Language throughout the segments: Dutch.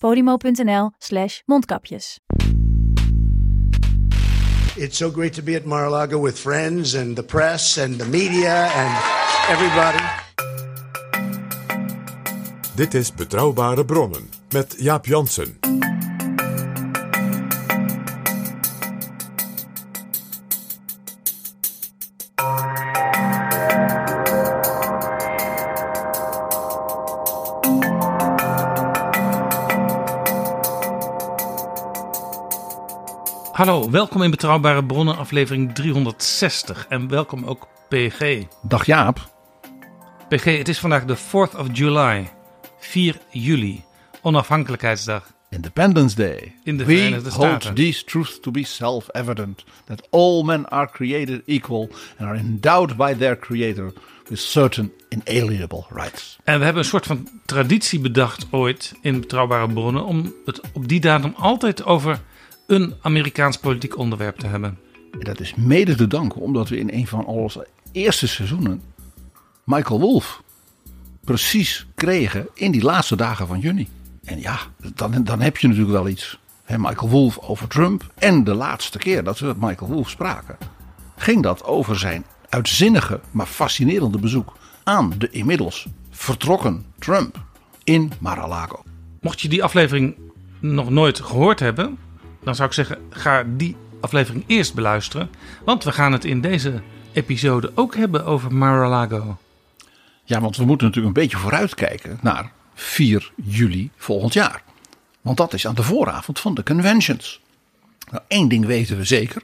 podimo.nl slash mondkapjes. It's so great to be at Mar-a-Lago with friends and the press and the media and everybody. Dit is Betrouwbare Bronnen met Jaap Jansen. Hallo, welkom in Betrouwbare Bronnen, aflevering 360. En welkom ook PG. Dag Jaap. PG, het is vandaag de 4th of July, 4 juli, onafhankelijkheidsdag. Independence Day. In de We hold these truths to be self-evident. That all men are created equal and are endowed by their creator with certain inalienable rights. En we hebben een soort van traditie bedacht ooit in Betrouwbare Bronnen om het op die datum altijd over een Amerikaans politiek onderwerp te hebben. En dat is mede te danken omdat we in een van onze eerste seizoenen Michael Wolff precies kregen in die laatste dagen van juni. En ja, dan, dan heb je natuurlijk wel iets. Michael Wolff over Trump. En de laatste keer dat we met Michael Wolff spraken, ging dat over zijn uitzinnige, maar fascinerende bezoek aan de inmiddels vertrokken Trump in Mar-a-Lago. Mocht je die aflevering nog nooit gehoord hebben, dan zou ik zeggen: ga die aflevering eerst beluisteren. Want we gaan het in deze episode ook hebben over Mar-a-Lago. Ja, want we moeten natuurlijk een beetje vooruitkijken naar 4 juli volgend jaar. Want dat is aan de vooravond van de conventions. Nou, één ding weten we zeker.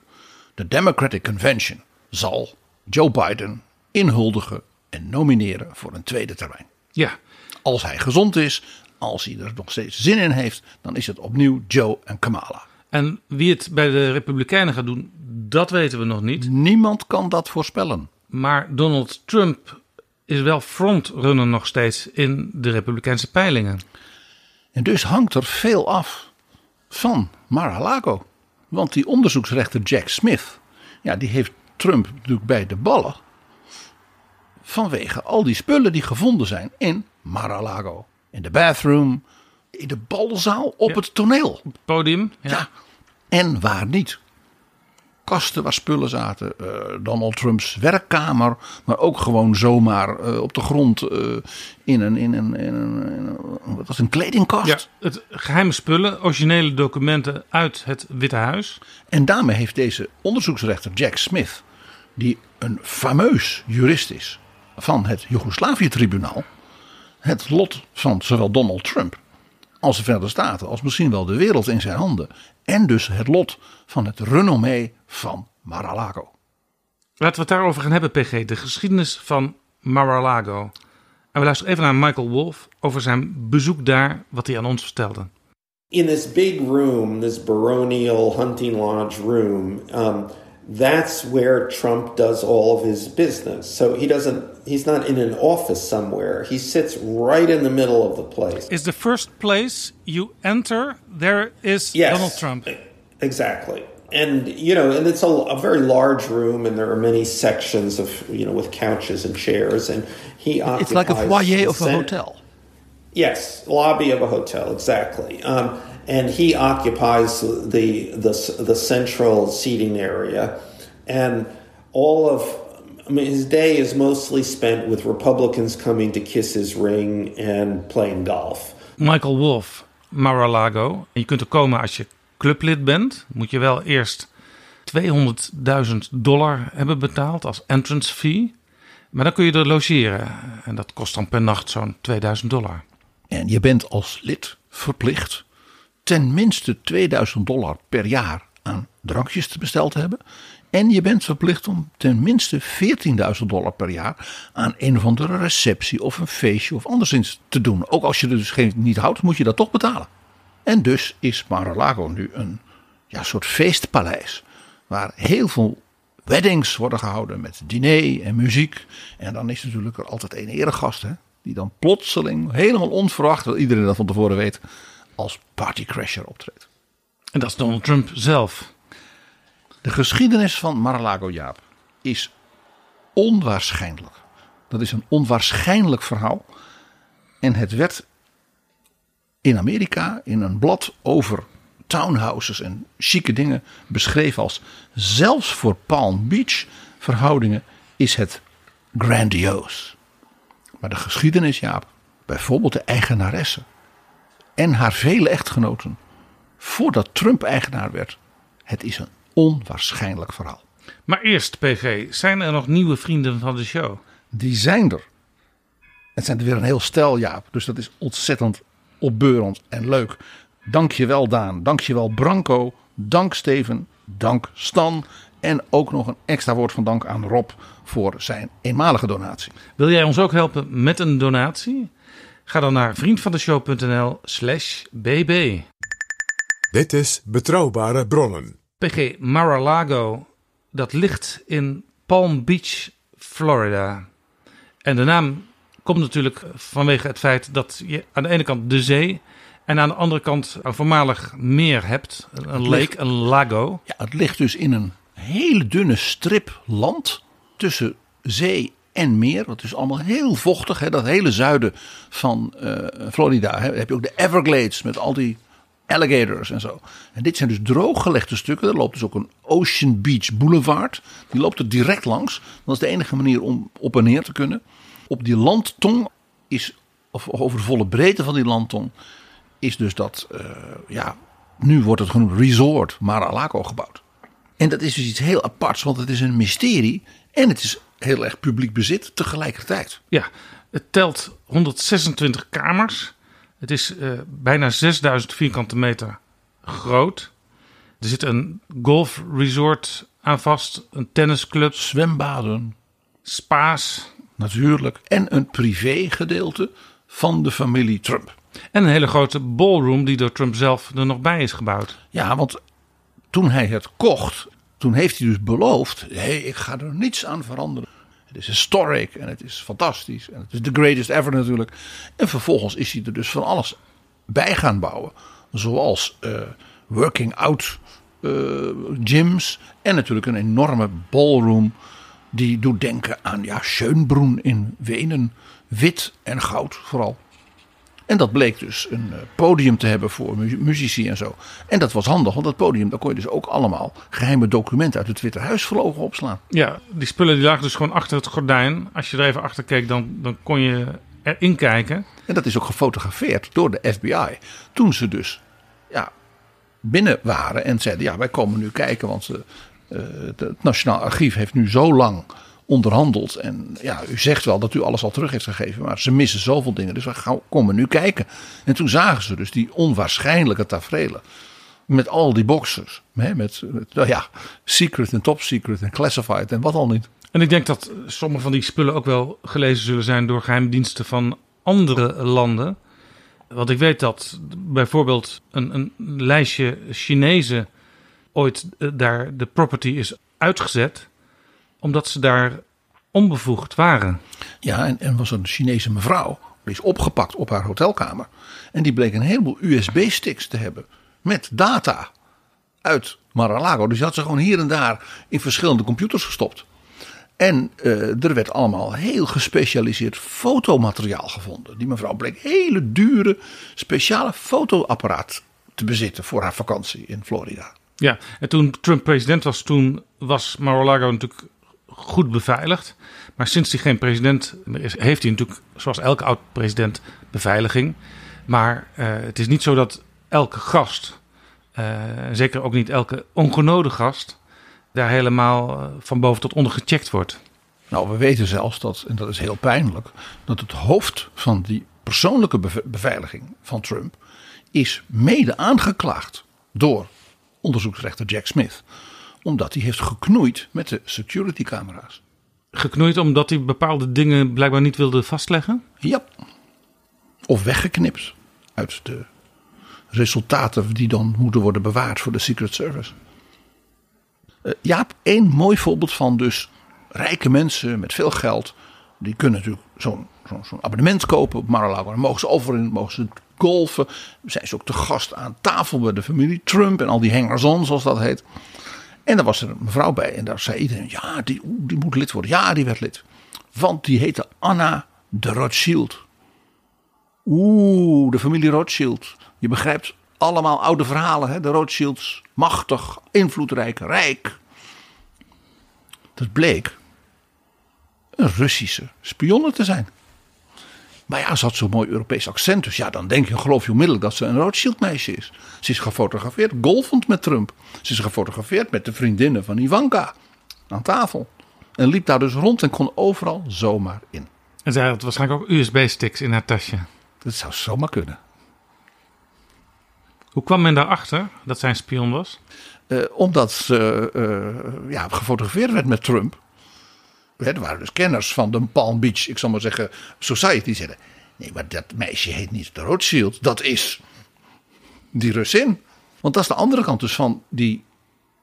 De Democratic Convention zal Joe Biden inhuldigen en nomineren voor een tweede termijn. Ja, Als hij gezond is, als hij er nog steeds zin in heeft, dan is het opnieuw Joe en Kamala. En wie het bij de Republikeinen gaat doen, dat weten we nog niet. Niemand kan dat voorspellen. Maar Donald Trump is wel frontrunner nog steeds in de Republikeinse peilingen. En dus hangt er veel af van Mar-a-Lago. Want die onderzoeksrechter Jack Smith, ja, die heeft Trump natuurlijk bij de ballen. Vanwege al die spullen die gevonden zijn in Mar-a-Lago. In de bathroom, in de balzaal, op Ja. het toneel. Podium, ja. Ja. En waar niet. Kasten waar spullen zaten. eh, Donald Trumps werkkamer. Maar ook gewoon zomaar eh, op de grond eh, in, een, in, een, in, een, in een- wat was een kledingkast. Ja, het geheime spullen, originele documenten uit het Witte Huis. En daarmee heeft deze onderzoeksrechter Jack Smith, die een fameus jurist is van het Joegoslavië-tribunaal, het lot van zowel Donald Trump als de Verenigde Staten, als misschien wel de wereld in zijn handen. En dus het lot van het renommee van Mar-a-Lago. Laten we het daarover gaan hebben, PG. De geschiedenis van Mar-a-Lago. En we luisteren even naar Michael Wolff over zijn bezoek daar, wat hij aan ons vertelde. in this big room, this baronial hunting lodge room, um, that's where Trump does all of his business. So he doesn't, he's not in an office somewhere. He sits right in the middle of the place. Is the first place you enter, there is Yes. Donald Trump. Exactly. And, you know, and it's a, a very large room and there are many sections of, you know, with couches and chairs. And he It's like a foyer of a hotel. Yes, lobby of a hotel, exactly. Um, and he occupies the, the the central seating area, and all of I mean, his day is mostly spent with Republicans coming to kiss his ring and playing golf. Michael Wolff, Mar-a-Lago. En je kunt er komen als je clublid bent, moet je wel eerst 200.000 dollar hebben betaald als entrance fee. Maar dan kun je er logeren. En dat kost dan per nacht zo'n 2000 dollar. En je bent als lid verplicht ten minste 2000 dollar per jaar aan drankjes te besteld te hebben. En je bent verplicht om ten minste 14.000 dollar per jaar aan een of andere receptie of een feestje of anderszins te doen. Ook als je er dus geen, niet houdt, moet je dat toch betalen. En dus is Mar-a-Lago nu een ja, soort feestpaleis. Waar heel veel weddings worden gehouden met diner en muziek. En dan is natuurlijk er altijd een eregast. Hè, die dan plotseling, helemaal onverwacht, dat iedereen dat van tevoren weet, als partycrasher optreedt. En dat is Donald Trump zelf. De geschiedenis van Mar-a-Lago Jaap is onwaarschijnlijk. Dat is een onwaarschijnlijk verhaal. En het werd in Amerika in een blad over townhouses en chique dingen beschreven als zelfs voor Palm Beach verhoudingen is het grandioos. Maar de geschiedenis, Jaap, bijvoorbeeld de eigenaresse en haar vele echtgenoten, voordat Trump eigenaar werd, het is een onwaarschijnlijk verhaal. Maar eerst, PG, zijn er nog nieuwe vrienden van de show? Die zijn er. Het zijn er weer een heel stel, Jaap. Dus dat is ontzettend opbeurend en leuk. Dank je wel, Daan. Dank je wel, Branko. Dank Steven. Dank Stan. En ook nog een extra woord van dank aan Rob voor zijn eenmalige donatie. Wil jij ons ook helpen met een donatie? Ga dan naar vriendvandeshow.nl slash bb. Dit is Betrouwbare Bronnen. PG Mar-a-Lago, dat ligt in Palm Beach, Florida. En de naam komt natuurlijk vanwege het feit dat je aan de ene kant de zee en aan de andere kant een voormalig meer hebt. Een lake, een lago. Ja, het ligt dus in een hele dunne strip land tussen zee en meer. Dat is allemaal heel vochtig. Hè? Dat hele zuiden van uh, Florida. Hè? heb je ook de Everglades met al die alligators en zo. En dit zijn dus drooggelegde stukken. Er loopt dus ook een Ocean Beach Boulevard. Die loopt er direct langs. Dat is de enige manier om op en neer te kunnen. Op die landtong is, of over de volle breedte van die landtong, is dus dat, uh, ja, nu wordt het genoemd Resort Mar-a-Lago gebouwd. En dat is dus iets heel aparts, want het is een mysterie en het is heel erg publiek bezit tegelijkertijd. Ja, het telt 126 kamers. Het is uh, bijna 6000 vierkante meter groot. Er zit een golfresort aan vast, een tennisclub, zwembaden, spa's. Natuurlijk. En een privégedeelte van de familie Trump. En een hele grote ballroom die door Trump zelf er nog bij is gebouwd. Ja, want toen hij het kocht, toen heeft hij dus beloofd: hé, hey, ik ga er niets aan veranderen. Het is historic en het is fantastisch. En het is the greatest ever natuurlijk. En vervolgens is hij er dus van alles bij gaan bouwen. Zoals uh, working out uh, gyms. En natuurlijk een enorme ballroom. Die doet denken aan ja, Schönbrunn in Wenen. Wit en goud vooral. En dat bleek dus een eh, podium te hebben voor muzici en zo. En dat was handig, want dat podium, daar kon je dus ook allemaal geheime documenten uit het Witte Huis vlogen opslaan. Ja, die spullen die lagen dus gewoon achter het gordijn. Als je er even achter keek, dan, dan kon je erin kijken. En dat is ook gefotografeerd door de FBI. Toen ze dus ja, binnen waren en zeiden: Ja, wij komen nu kijken, want ze, uh, het Nationaal Archief heeft nu zo lang onderhandeld. En ja, u zegt wel dat u alles al terug heeft gegeven, maar ze missen zoveel dingen. Dus we gaan, komen nu kijken. En toen zagen ze dus die onwaarschijnlijke tafereelen. Met al die boxers. Hè, met, nou ja, secret en top secret en classified en wat al niet. En ik denk dat sommige van die spullen ook wel gelezen zullen zijn door geheimdiensten van andere landen. Want ik weet dat bijvoorbeeld een, een lijstje Chinezen ooit eh, daar de property is uitgezet omdat ze daar onbevoegd waren. Ja, en, en was een Chinese mevrouw. Die is opgepakt op haar hotelkamer. En die bleek een heleboel USB-sticks te hebben. Met data uit Mar-a-Lago. Dus die had ze gewoon hier en daar in verschillende computers gestopt. En uh, er werd allemaal heel gespecialiseerd fotomateriaal gevonden. Die mevrouw bleek hele dure speciale fotoapparaat te bezitten voor haar vakantie in Florida. Ja, en toen Trump president was, toen was Mar-a-Lago natuurlijk goed beveiligd. Maar sinds hij geen president is, heeft hij natuurlijk, zoals elke oud-president, beveiliging. Maar uh, het is niet zo dat elke gast Uh, zeker ook niet elke ongenode gast daar helemaal eh, van boven tot onder gecheckt wordt. Nou, we weten zelfs dat, en dat is heel pijnlijk, dat het hoofd van die persoonlijke beveiliging van Trump is mede aangeklaagd door onderzoeksrechter Jack Smith. Omdat hij heeft geknoeid met de security camera's. Geknoeid omdat hij bepaalde dingen blijkbaar niet wilde vastleggen? Ja. Of weggeknipt uit de resultaten die dan moeten worden bewaard voor de Secret Service. Uh, Jaap, één mooi voorbeeld van dus rijke mensen met veel geld. Die kunnen natuurlijk zo'n zo'n abonnement kopen op Mar-a-Lago. Dan mogen ze overin, mogen ze golfen. Zijn ze ook te gast aan tafel bij de familie Trump en al die hangers-on zoals dat heet. En daar was er een mevrouw bij en daar zei iedereen, ja die, die moet lid worden. Ja die werd lid. Want die heette Anna de Rothschild. Oeh, de familie Rothschild. Je begrijpt allemaal oude verhalen. Hè? De Rothschilds, machtig, invloedrijk, rijk. Dat bleek een Russische spionne te zijn. Maar ja, ze had zo'n mooi Europees accent. Dus ja, dan denk je, geloof je onmiddellijk dat ze een Rothschild meisje is. Ze is gefotografeerd, golfend met Trump. Ze is gefotografeerd met de vriendinnen van Ivanka. Aan tafel. En liep daar dus rond en kon overal zomaar in. En zij had waarschijnlijk ook USB-sticks in haar tasje. Dat zou zomaar kunnen. Hoe kwam men daarachter dat zij een spion was? Uh, omdat ze uh, ja, gefotografeerd werd met Trump. Er waren dus kenners van de Palm Beach, ik zal maar zeggen, Society. Die zeiden: Nee, maar dat meisje heet niet de Rothschild. Dat is die Russin. Want dat is de andere kant dus van die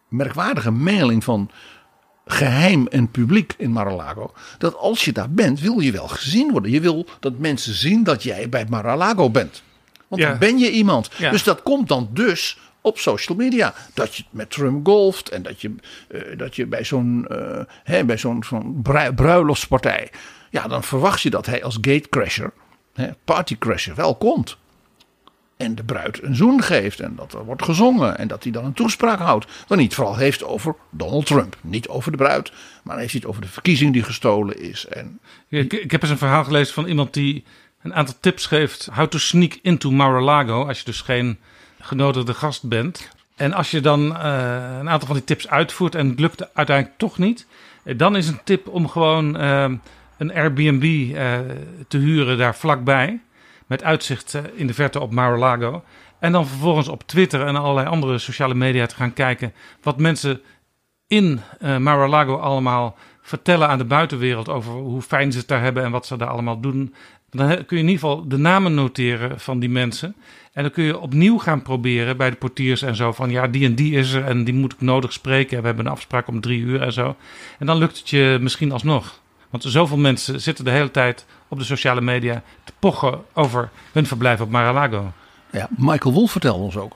merkwaardige mailing van geheim en publiek in Mar-a-Lago. Dat als je daar bent, wil je wel gezien worden. Je wil dat mensen zien dat jij bij Mar-a-Lago bent. Want dan ben je iemand. Dus dat komt dan dus op social media. Dat je met Trump golft en dat je, uh, dat je bij zo'n uh, bij zo'n bruiloftspartij. Ja, dan verwacht je dat hij als gatecrasher, partycrasher, wel komt. En de bruid een zoen geeft en dat er wordt gezongen en dat hij dan een toespraak houdt. Dan niet vooral heeft over Donald Trump. Niet over de bruid, maar heeft het over de verkiezing die gestolen is. En... Ik, ik heb eens een verhaal gelezen van iemand die een aantal tips geeft. How to sneak into Mar-a-Lago. Als je dus geen genodigde gast bent. En als je dan uh, een aantal van die tips uitvoert en het lukt uiteindelijk toch niet. Dan is een tip om gewoon uh, een Airbnb uh, te huren daar vlakbij. Met uitzicht in de verte op Mar-a-Lago. En dan vervolgens op Twitter en allerlei andere sociale media te gaan kijken. Wat mensen in Mar-a-Lago allemaal vertellen aan de buitenwereld. Over hoe fijn ze het daar hebben en wat ze daar allemaal doen. Dan kun je in ieder geval de namen noteren van die mensen. En dan kun je opnieuw gaan proberen bij de portiers en zo. Van ja, die en die is er en die moet ik nodig spreken. We hebben een afspraak om drie uur en zo. En dan lukt het je misschien alsnog. Want zoveel mensen zitten de hele tijd op de sociale media te pochen over hun verblijf op Mar-a-Lago. Ja, Michael Wolff vertelde ons ook.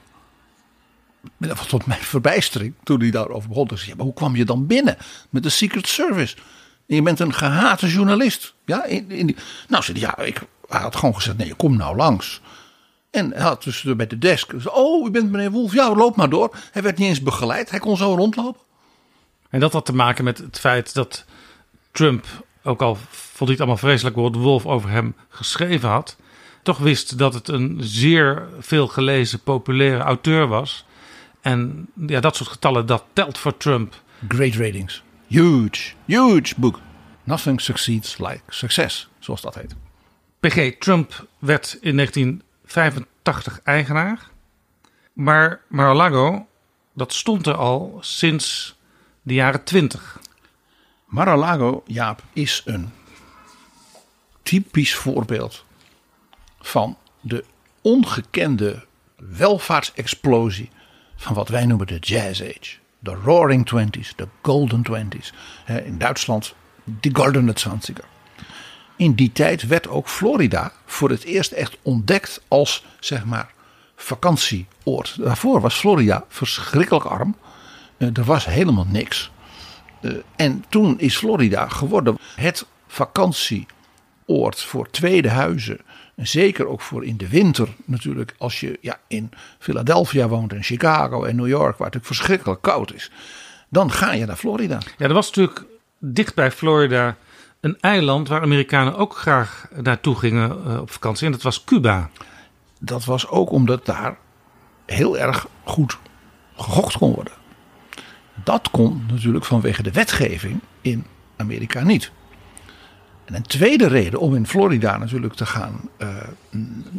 Dat was tot mijn verbijstering toen hij daarover begon. Dus, ja, maar hoe kwam je dan binnen met de Secret Service? En je bent een gehate journalist. Ja, in, in. Nou, zei hij, ja, ik had gewoon gezegd, nee, kom nou langs. En hij had dus bij de desk, oh, u bent meneer Wolf, ja, loop maar door. Hij werd niet eens begeleid, hij kon zo rondlopen. En dat had te maken met het feit dat Trump, ook al vond hij het allemaal vreselijk wat Wolf over hem geschreven had, toch wist dat het een zeer veel gelezen, populaire auteur was. En ja, dat soort getallen, dat telt voor Trump. Great ratings. Huge, huge book. Nothing succeeds like success, zoals dat heet. PG Trump werd in 1985 eigenaar. Maar Mar-a-Lago, dat stond er al sinds de jaren 20. Mar-a-Lago, Jaap, is een typisch voorbeeld van de ongekende welvaartsexplosie van wat wij noemen de Jazz Age de Roaring Twenties, de Golden Twenties. In Duitsland de Goldene Zwanziger. In die tijd werd ook Florida voor het eerst echt ontdekt als zeg maar vakantieoord. Daarvoor was Florida verschrikkelijk arm. Eh, er was helemaal niks. Eh, en toen is Florida geworden het vakantieoord voor tweede huizen en zeker ook voor in de winter natuurlijk. Als je ja, in Philadelphia woont en Chicago en New York. Waar het natuurlijk verschrikkelijk koud is. Dan ga je naar Florida. Ja, er was natuurlijk dicht bij Florida een eiland waar Amerikanen ook graag naartoe gingen eh, op vakantie. En dat was Cuba. Dat was ook omdat daar heel erg goed gegokt kon worden. Dat kon natuurlijk vanwege de wetgeving in Amerika niet. En een tweede reden om in Florida natuurlijk te gaan, uh,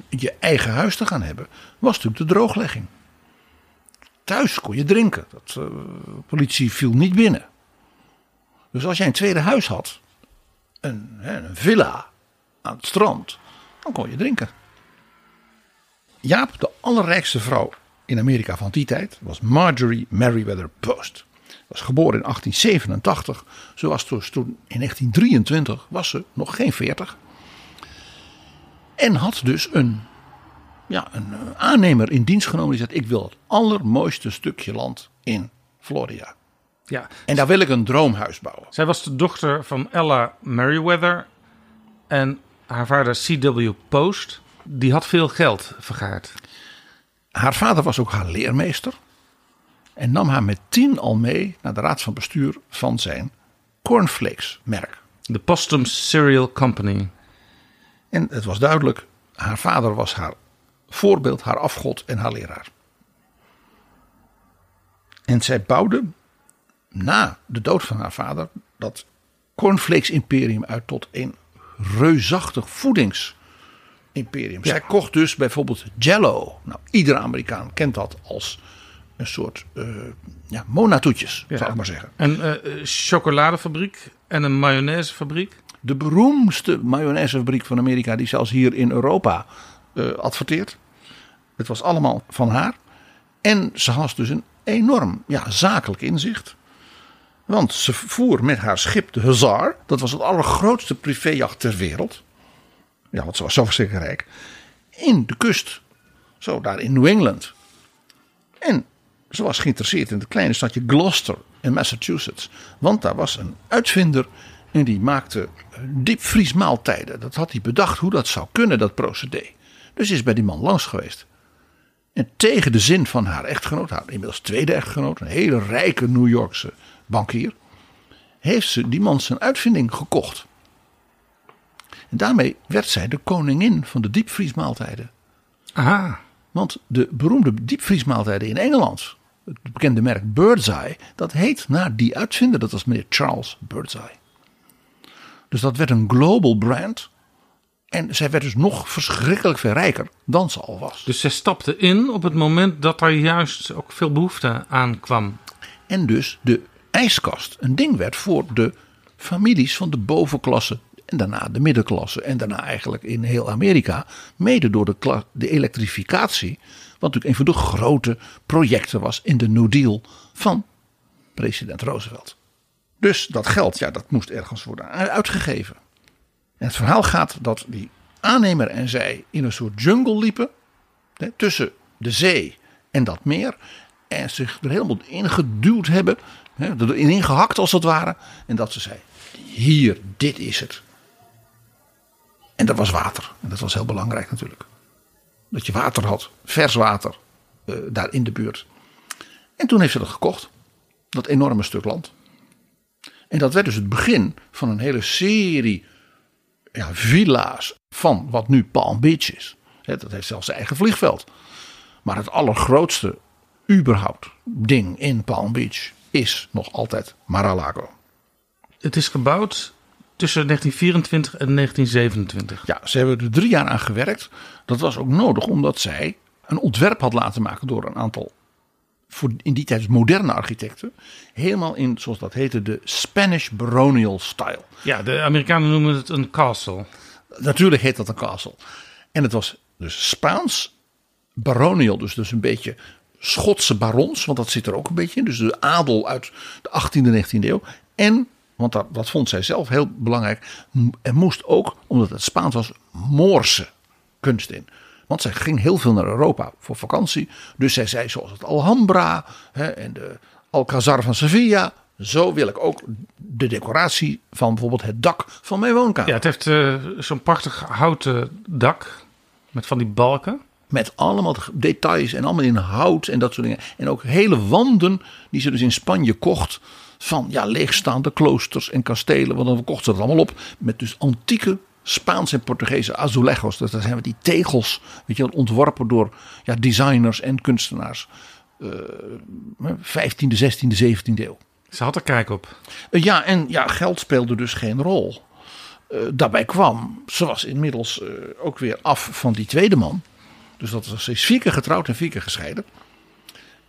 je eigen huis te gaan hebben, was natuurlijk de drooglegging. Thuis kon je drinken. De uh, politie viel niet binnen. Dus als jij een tweede huis had, een, een villa aan het strand, dan kon je drinken. Jaap, de allerrijkste vrouw in Amerika van die tijd, was Marjorie Meriwether Post. Was geboren in 1887. Ze was dus toen in 1923 was ze nog geen 40. En had dus een, ja, een aannemer in dienst genomen die zei: Ik wil het allermooiste stukje land in Florida. Ja. En daar wil ik een droomhuis bouwen. Zij was de dochter van Ella Meriwether en haar vader C.W. Post. Die had veel geld vergaard. Haar vader was ook haar leermeester. En nam haar met tien al mee naar de raad van bestuur van zijn cornflakes merk. De Postum Cereal Company. En het was duidelijk, haar vader was haar voorbeeld, haar afgod en haar leraar. En zij bouwde na de dood van haar vader dat cornflakes imperium uit tot een reusachtig voedingsimperium. Zij kocht dus bijvoorbeeld Jello. Nou, iedere Amerikaan kent dat als een soort uh, ja, monatoetjes, ja. zou ik maar zeggen. Een uh, chocoladefabriek en een mayonaisefabriek. De beroemdste mayonaisefabriek van Amerika, die zelfs hier in Europa uh, adverteert. Het was allemaal van haar. En ze had dus een enorm ja, zakelijk inzicht. Want ze voer met haar schip de Hussar. Dat was het allergrootste privéjacht ter wereld. Ja, want ze was zo verschrikkelijk rijk. In de kust. Zo, daar in New England. En ze was geïnteresseerd in het kleine stadje Gloucester in Massachusetts. Want daar was een uitvinder en die maakte diepvriesmaaltijden. Dat had hij bedacht hoe dat zou kunnen, dat procedé. Dus is bij die man langs geweest. En tegen de zin van haar echtgenoot, haar inmiddels tweede echtgenoot, een hele rijke New Yorkse bankier, heeft ze die man zijn uitvinding gekocht. En daarmee werd zij de koningin van de diepvriesmaaltijden. Aha. Want de beroemde diepvriesmaaltijden in Engeland, het bekende merk Birdseye, dat heet naar die uitvinder, dat was meneer Charles Birdseye. Dus dat werd een global brand. En zij werd dus nog verschrikkelijk veel rijker dan ze al was. Dus zij stapte in op het moment dat er juist ook veel behoefte aan kwam. En dus de ijskast een ding werd voor de families van de bovenklasse en daarna de middenklasse en daarna eigenlijk in heel Amerika. Mede door de, de elektrificatie, wat natuurlijk een van de grote projecten was in de New Deal van president Roosevelt. Dus dat geld, ja, dat moest ergens worden uitgegeven. En het verhaal gaat dat die aannemer en zij in een soort jungle liepen. Hè, tussen de zee en dat meer. En zich er helemaal ingeduwd hebben. Hè, erin gehakt als het ware. En dat ze zei: Hier, dit is het. En dat was water. En dat was heel belangrijk natuurlijk. Dat je water had, vers water, uh, daar in de buurt. En toen heeft ze dat gekocht. Dat enorme stuk land. En dat werd dus het begin van een hele serie ja, villa's van wat nu Palm Beach is. Dat heeft zelfs zijn eigen vliegveld. Maar het allergrootste überhaupt ding in Palm Beach is nog altijd Mar-a-Lago. Het is gebouwd tussen 1924 en 1927. Ja, ze hebben er drie jaar aan gewerkt. Dat was ook nodig omdat zij een ontwerp had laten maken door een aantal voor in die tijd moderne architecten. Helemaal in, zoals dat heette, de Spanish baronial style. Ja, de Amerikanen noemen het een castle. Natuurlijk heet dat een castle. En het was dus Spaans, baronial, dus, dus een beetje Schotse barons, want dat zit er ook een beetje in. Dus de adel uit de 18e en 19e eeuw. En, want dat, vond zij zelf heel belangrijk, er moest ook, omdat het Spaans was, Moorse kunst in. Want zij ging heel veel naar Europa voor vakantie. Dus zij zei zoals het Alhambra hè, en de Alcazar van Sevilla. Zo wil ik ook de decoratie van bijvoorbeeld het dak van mijn woonkamer. Ja, het heeft uh, zo'n prachtig houten dak met van die balken. Met allemaal details en allemaal in hout en dat soort dingen. En ook hele wanden die ze dus in Spanje kocht. Van ja, leegstaande kloosters en kastelen. Want dan kocht ze dat allemaal op. Met dus antieke Spaans en Portugese azulejos. Dat zijn we die tegels, weet je, ontworpen door ja, designers en kunstenaars. uh, 15e, 16e, 17e eeuw. Ze had er kijk op. Uh, ja, en ja, geld speelde dus geen rol. Uh, daarbij kwam, ze was inmiddels uh, ook weer af van die tweede man. Dus dat is vier keer getrouwd en vier keer gescheiden.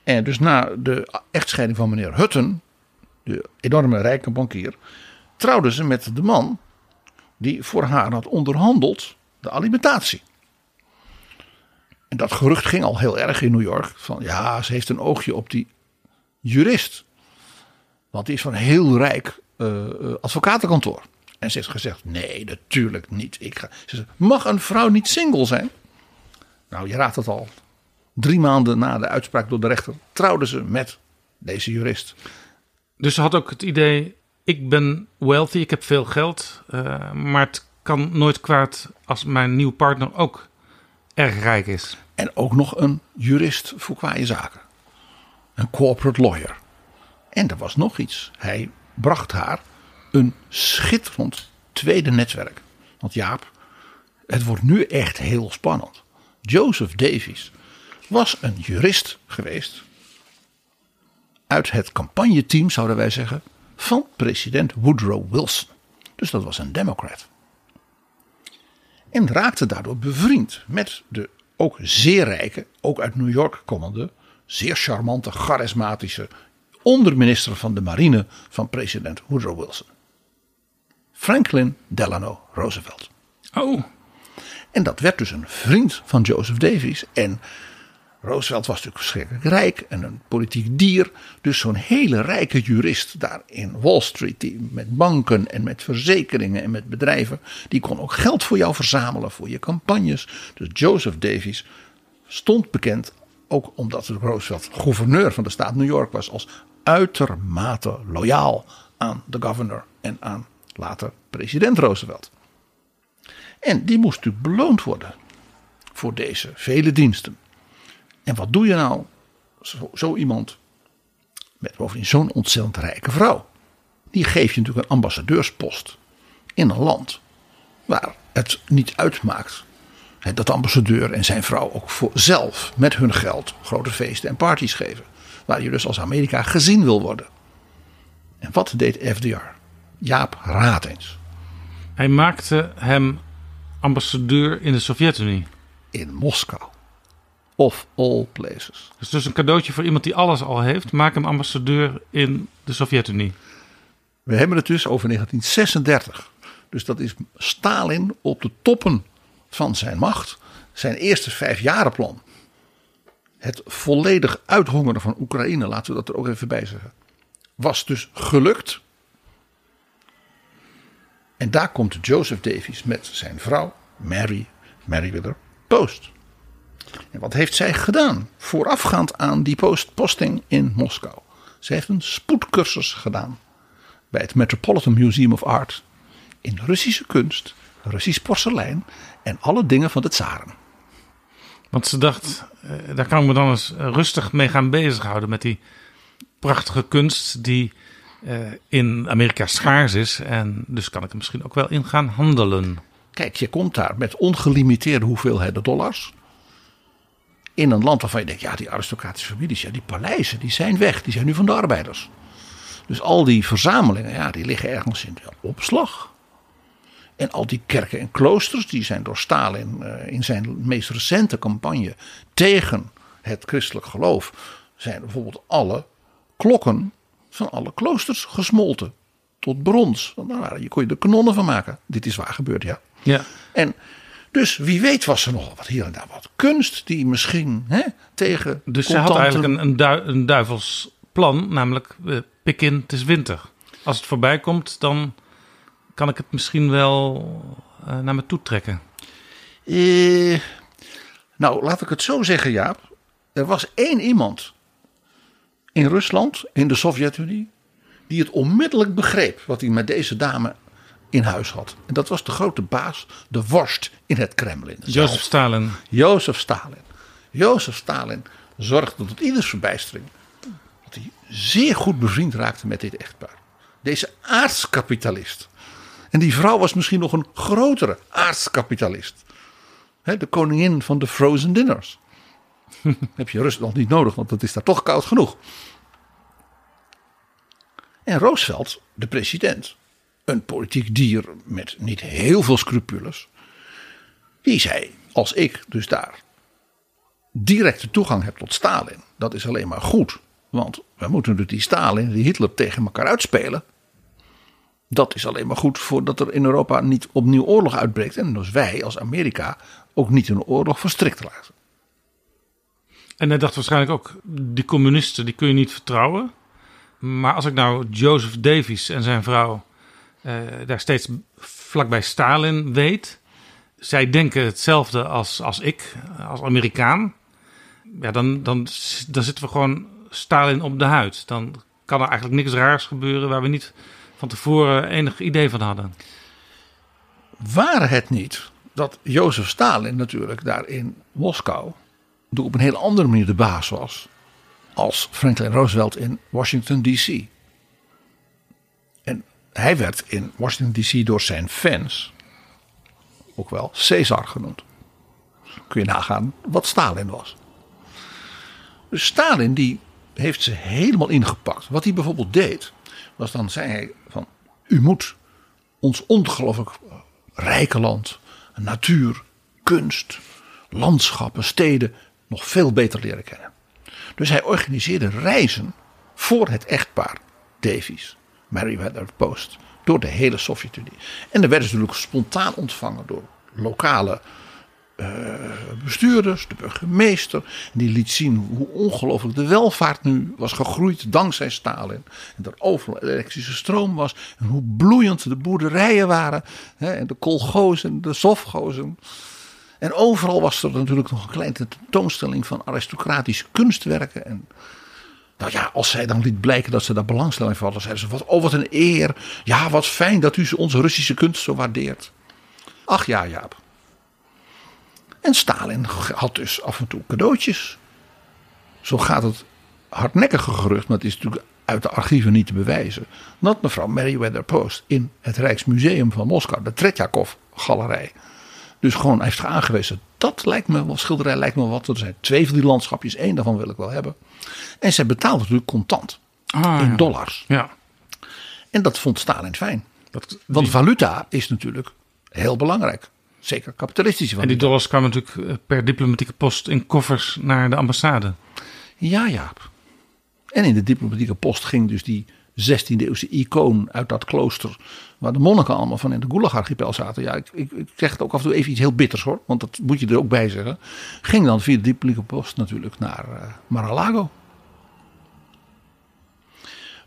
En dus na de echtscheiding van meneer Hutton, de enorme rijke bankier, trouwde ze met de man die voor haar had onderhandeld de alimentatie. En dat gerucht ging al heel erg in New York. Van ja, ze heeft een oogje op die jurist. Want die is van een heel rijk uh, advocatenkantoor. En ze heeft gezegd: nee, natuurlijk niet. Ik ga. Ze mag een vrouw niet single zijn? Nou, je raadt het al. Drie maanden na de uitspraak door de rechter trouwden ze met deze jurist. Dus ze had ook het idee: ik ben wealthy, ik heb veel geld, uh, maar het kan nooit kwaad als mijn nieuwe partner ook erg rijk is. En ook nog een jurist voor kwaaie zaken. Een corporate lawyer. En er was nog iets. Hij bracht haar een schitterend tweede netwerk. Want Jaap, het wordt nu echt heel spannend. Joseph Davies was een jurist geweest. Uit het campagneteam, zouden wij zeggen, van president Woodrow Wilson. Dus dat was een democrat. En raakte daardoor bevriend met de ook zeer rijke, ook uit New York komende, zeer charmante, charismatische onderminister van de marine van president Woodrow Wilson. Franklin Delano Roosevelt. Oh. En dat werd dus een vriend van Joseph Davies. En Roosevelt was natuurlijk verschrikkelijk rijk en een politiek dier. Dus zo'n hele rijke jurist daar in Wall Street, die met banken en met verzekeringen en met bedrijven, die kon ook geld voor jou verzamelen voor je campagnes. Dus Joseph Davies stond bekend, ook omdat Roosevelt gouverneur van de staat New York was, als uitermate loyaal aan de governor en aan later president Roosevelt. En die moest natuurlijk beloond worden voor deze vele diensten. En wat doe je nou, zo, iemand, met bovendien zo'n ontzettend rijke vrouw? Die geef je natuurlijk een ambassadeurspost in een land waar het niet uitmaakt dat de ambassadeur en zijn vrouw ook voor zelf met hun geld grote feesten en parties geven. Waar je dus als Amerika gezien wil worden. En wat deed FDR? Jaap, raad eens. Hij maakte hem ambassadeur in de Sovjet-Unie. In Moskou. Of all places. Dus dus een cadeautje voor iemand die alles al heeft. Maak hem ambassadeur in de Sovjet-Unie. We hebben het dus over 1936. Dus dat is Stalin op de toppen van zijn macht. Zijn eerste vijfjarenplan. Het volledig uithongeren van Oekraïne, laten we dat er ook even bij zeggen. Was dus gelukt. En daar komt Joseph Davies met zijn vrouw Mary Meriwether Post. En wat heeft zij gedaan voorafgaand aan die post posting in Moskou? Ze heeft een spoedcursus gedaan bij het Metropolitan Museum of Art in Russische kunst, Russisch porselein en alle dingen van de tsaren. Want ze dacht, eh, daar kan ik me dan eens rustig mee gaan bezighouden met die prachtige kunst die uh, in Amerika schaars is. En dus kan ik er misschien ook wel in gaan handelen. Kijk, je komt daar met ongelimiteerde hoeveelheden dollars. In een land waarvan je denkt, ja, die aristocratische families, ja, die paleizen, die zijn weg. Die zijn nu van de arbeiders. Dus al die verzamelingen, ja, die liggen ergens in de opslag. En al die kerken en kloosters, die zijn door Stalin uh, in zijn meest recente campagne tegen het christelijk geloof, zijn bijvoorbeeld alle klokken van alle kloosters gesmolten tot brons. Nou, je kon je er kanonnen van maken. Dit is waar gebeurd, ja. ja. En dus wie weet was er nog wat hier en daar wat kunst die misschien hè, tegen. Dus ze had eigenlijk een, een, du een duivels plan, namelijk uh, pik in, het is winter. Als het voorbij komt, dan kan ik het misschien wel uh, naar me toe trekken. Uh, nou, laat ik het zo zeggen, Jaap. Er was één iemand in Rusland, in de Sovjet-Unie, die het onmiddellijk begreep wat hij met deze dame in huis had. En dat was de grote baas, de worst in het Kremlin. Jozef Stalin. Jozef Stalin. Jozef Stalin zorgde tot ieders verbijstering dat hij zeer goed bevriend raakte met dit echtpaar. Deze aardskapitalist. En die vrouw was misschien nog een grotere aardskapitalist. De koningin van de frozen dinners. heb je Rusland niet nodig, want het is daar toch koud genoeg. En Roosevelt, de president, een politiek dier met niet heel veel scrupules, die zei: Als ik dus daar directe toegang heb tot Stalin, dat is alleen maar goed. Want we moeten dus die Stalin die Hitler tegen elkaar uitspelen. Dat is alleen maar goed voordat er in Europa niet opnieuw oorlog uitbreekt. En dus wij als Amerika ook niet in een oorlog verstrikt laten. En hij dacht waarschijnlijk ook, die communisten die kun je niet vertrouwen. Maar als ik nou Joseph Davies en zijn vrouw eh, daar steeds vlakbij Stalin weet. Zij denken hetzelfde als, als ik, als Amerikaan. Ja, dan, dan, dan zitten we gewoon Stalin op de huid. Dan kan er eigenlijk niks raars gebeuren waar we niet van tevoren enig idee van hadden. Waar het niet dat Jozef Stalin natuurlijk daar in Moskou op een hele andere manier de baas was als Franklin Roosevelt in Washington DC. En hij werd in Washington DC door zijn fans ook wel Caesar genoemd. Kun je nagaan wat Stalin was. Dus Stalin die heeft ze helemaal ingepakt. Wat hij bijvoorbeeld deed, was dan zei hij van u moet ons ongelooflijk rijke land, natuur, kunst, landschappen, steden nog veel beter leren kennen. Dus hij organiseerde reizen voor het echtpaar Davies, Meriwether Post, door de hele Sovjet-Unie. En dan werden ze natuurlijk spontaan ontvangen door lokale uh, bestuurders, de burgemeester. Die liet zien hoe ongelooflijk de welvaart nu was gegroeid dankzij Stalin. En er overal elektrische stroom was. En hoe bloeiend de boerderijen waren. Hè, en de kolgozen, de sofgozen. En overal was er natuurlijk nog een kleine tentoonstelling van aristocratische kunstwerken. En nou ja, als zij dan liet blijken dat ze daar belangstelling voor hadden, zeiden ze: wat, Oh, wat een eer. Ja, wat fijn dat u onze Russische kunst zo waardeert. Ach ja, Jaap. En Stalin had dus af en toe cadeautjes. Zo gaat het hardnekkige gerucht, maar het is natuurlijk uit de archieven niet te bewijzen. Dat mevrouw Meriwether Post in het Rijksmuseum van Moskou, de Tretjakov-galerij, dus gewoon heeft aangewezen. Dat lijkt me wel, schilderij lijkt me wat. Er zijn twee van die landschapjes, één daarvan wil ik wel hebben. En zij betaalde natuurlijk contant. Ah, in ja. dollars. Ja. En dat vond Stalin fijn. Dat, Want die- valuta is natuurlijk heel belangrijk. Zeker kapitalistische en die valuta. dollars kwamen natuurlijk eh, per diplomatieke post in koffers naar de ambassade. Ja, Jaap. En in de diplomatieke post ging dus die 16e eeuwse icoon uit dat klooster. Waar de monniken allemaal van in de Gulag-archipel zaten. Ja, ik, ik, zeg het ook af en toe even iets heel bitters hoor. Want dat moet je er ook bij zeggen. Ging dan via de diplomatieke post natuurlijk naar eh Mar-a-Lago.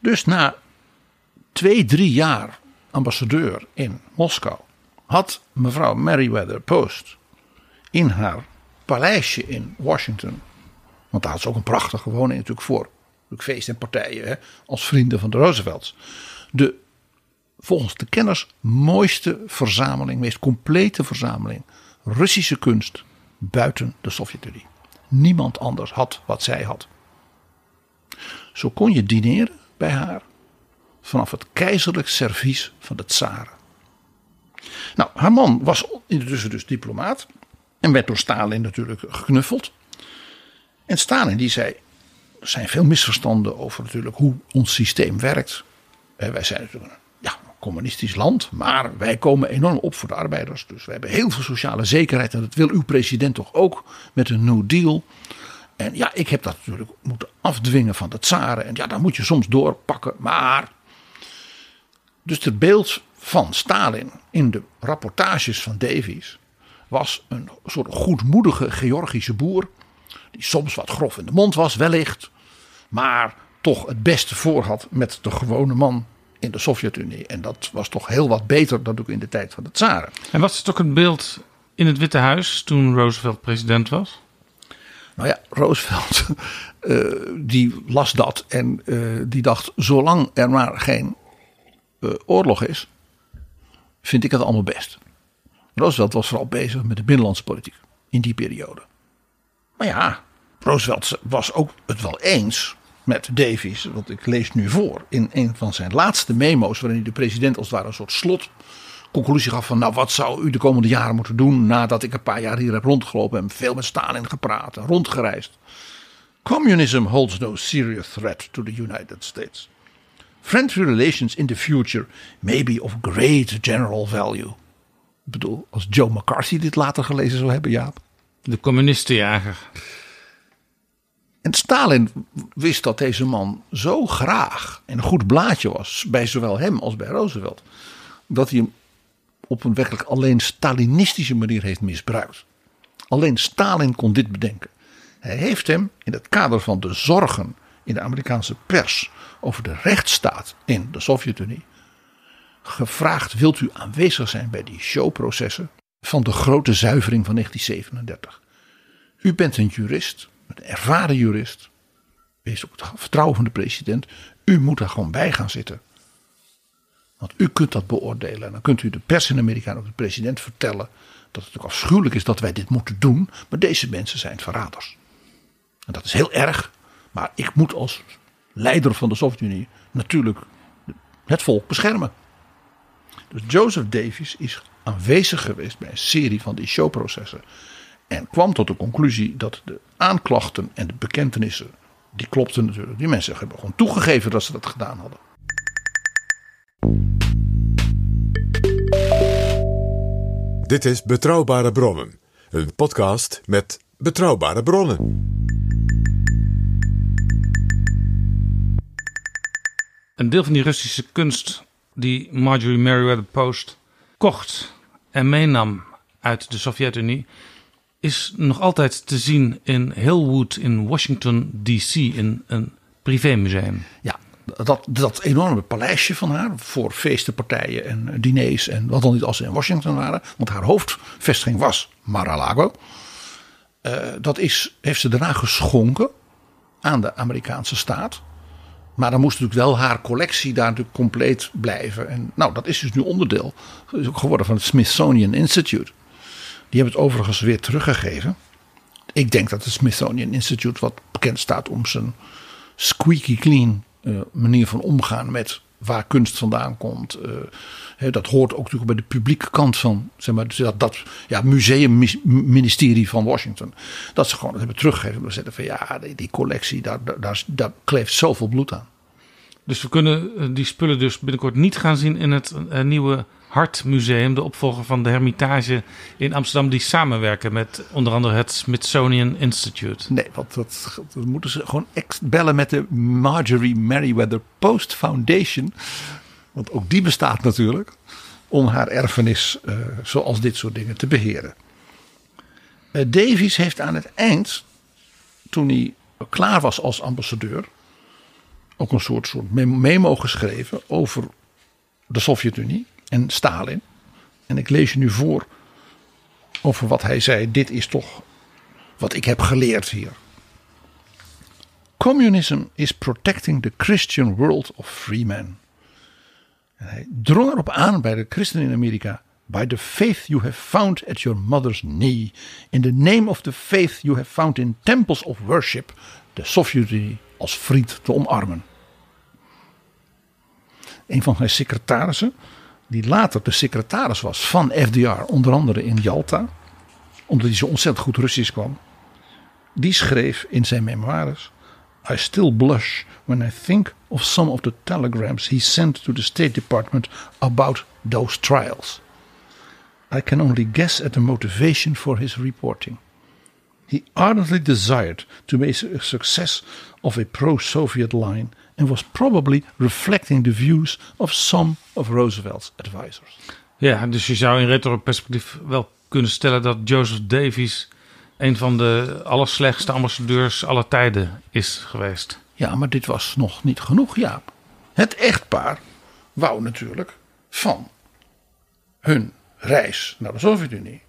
Dus na twee, drie jaar ambassadeur in Moskou. Had mevrouw Meriwether Post in haar paleisje in Washington want daar had ze ook een prachtige woning natuurlijk voor. Natuurlijk feest en partijen als vrienden van de Roosevelts. De volgens de kenners mooiste verzameling, meest complete verzameling Russische kunst buiten de Sovjet-Unie. Niemand anders had wat zij had. Zo kon je dineren bij haar vanaf het keizerlijk servies van de tsaren. Nou, haar man was intussen dus diplomaat en werd door Stalin natuurlijk geknuffeld. En Stalin die zei, er zijn veel misverstanden over natuurlijk hoe ons systeem werkt. Eh, Wij zijn natuurlijk een communistisch land, maar wij komen enorm op voor de arbeiders. Dus we hebben heel veel sociale zekerheid en dat wil uw president toch ook met een New Deal. En ja, ik heb dat natuurlijk moeten afdwingen van de tsaren. En ja, daar moet je soms doorpakken, maar... Dus het beeld van Stalin in de rapportages van Davies was een soort goedmoedige Georgische boer die soms wat grof in de mond was, wellicht. Maar toch het beste voor had met de gewone man in de Sovjet-Unie. En dat was toch heel wat beter dan ook in de tijd van de tsaren. En was het ook een beeld in het Witte Huis toen Roosevelt president was? Nou ja, Roosevelt eh, die las dat en eh, die dacht: zolang er maar geen eh, oorlog is, vind ik het allemaal best. Roosevelt was vooral bezig met de binnenlandse politiek in die periode. Maar ja, Roosevelt was ook het wel eens met Davies, wat ik lees nu voor, in een van zijn laatste memo's, waarin hij de president als het ware een soort slot conclusie gaf van, nou wat zou u de komende jaren moeten doen nadat ik een paar jaar hier heb rondgelopen en veel met Stalin gepraat en rondgereisd. Communism holds no serious threat to the United States. Friendly relations in the future may be of great general value. Ik bedoel, als Joe McCarthy dit later gelezen zou hebben, Jaap. De communistenjager. En Stalin wist dat deze man zo graag en een goed blaadje was bij zowel hem als bij Roosevelt, dat hij hem op een werkelijk alleen Stalinistische manier heeft misbruikt. Alleen Stalin kon dit bedenken. Hij heeft hem in het kader van de zorgen in de Amerikaanse pers over de rechtsstaat in de Sovjet-Unie gevraagd: wilt u aanwezig zijn bij die showprocessen van de grote zuivering van 1937? U bent een jurist, een ervaren jurist. Wees op het vertrouwen van de president. U moet daar gewoon bij gaan zitten. Want u kunt dat beoordelen. En dan kunt u de pers in Amerika en ook de president vertellen. dat het ook afschuwelijk is dat wij dit moeten doen. Maar deze mensen zijn verraders. En dat is heel erg. Maar ik moet als leider van de Sovjet-Unie natuurlijk het volk beschermen. Dus Joseph Davies is aanwezig geweest bij een serie van die showprocessen. En kwam tot de conclusie dat de aanklachten en de bekentenissen, die klopten natuurlijk. Die mensen hebben gewoon toegegeven dat ze dat gedaan hadden. Dit is Betrouwbare Bronnen, een podcast met betrouwbare bronnen. Een deel van die Russische kunst die Marjorie Merriweather Post kocht en meenam uit de Sovjet-Unie, is nog altijd te zien in Hillwood in Washington DC in een privémuseum. Ja, dat, dat enorme paleisje van haar voor feesten, partijen en diners en wat dan niet als ze in Washington waren. Want haar hoofdvestiging was Mar-a-Lago. Uh, dat is, heeft ze daarna geschonken aan de Amerikaanse staat. Maar dan moest natuurlijk wel haar collectie daar natuurlijk compleet blijven. En nou, dat is dus nu onderdeel geworden van het Smithsonian Institute. Die hebben het overigens weer teruggegeven. Ik denk dat het Smithsonian Institute, wat bekend staat om zijn squeaky clean uh, manier van omgaan met waar kunst vandaan komt. Uh, he, dat hoort ook natuurlijk bij de publieke kant van zeg maar, dat, dat ja, museumministerie van Washington. Dat ze gewoon dat hebben teruggegeven. We zetten van ja, die, die collectie, daar, daar, daar kleeft zoveel bloed aan. Dus we kunnen eh, die spullen dus binnenkort niet gaan zien in het uh, nieuwe Hartmuseum, de opvolger van de Hermitage in Amsterdam, die samenwerken met onder andere het Smithsonian Institute. Nee, want dat, dat moeten ze gewoon bellen met de Marjorie Merriweather Post Foundation. Want ook die bestaat natuurlijk om haar erfenis, uh, zoals dit soort dingen, te beheren. Uh, Davies heeft aan het eind, toen hij klaar was als ambassadeur, ook een soort, soort memo geschreven over de Sovjet-Unie en Stalin. En ik lees je nu voor over wat hij zei. Dit is toch wat ik heb geleerd hier. Communism is protecting the Christian world of free men. En hij drong erop aan bij de christenen in Amerika. By the faith you have found at your mother's knee. In the name of the faith you have found in temples of worship. De Sovjet-Unie als vriend te omarmen. Een van zijn secretarissen die later de secretaris was van FDR, onder andere in Yalta, omdat hij zo ontzettend goed Russisch kwam, die schreef in zijn memoires: I still blush when I think of some of the telegrams he sent to the State Department about those trials. I can only guess at the motivation for his reporting. He ardently desired to make a success of a pro Soviet line and was probably reflecting the views of some of Roosevelt's advisors. Ja, dus je zou in retro-perspectief wel kunnen stellen dat Joseph Davies een van de allerslechtste ambassadeurs aller tijden is geweest. Ja, maar dit was nog niet genoeg, Jaap. Het echtpaar wou natuurlijk van hun reis naar de Sovjet-Unie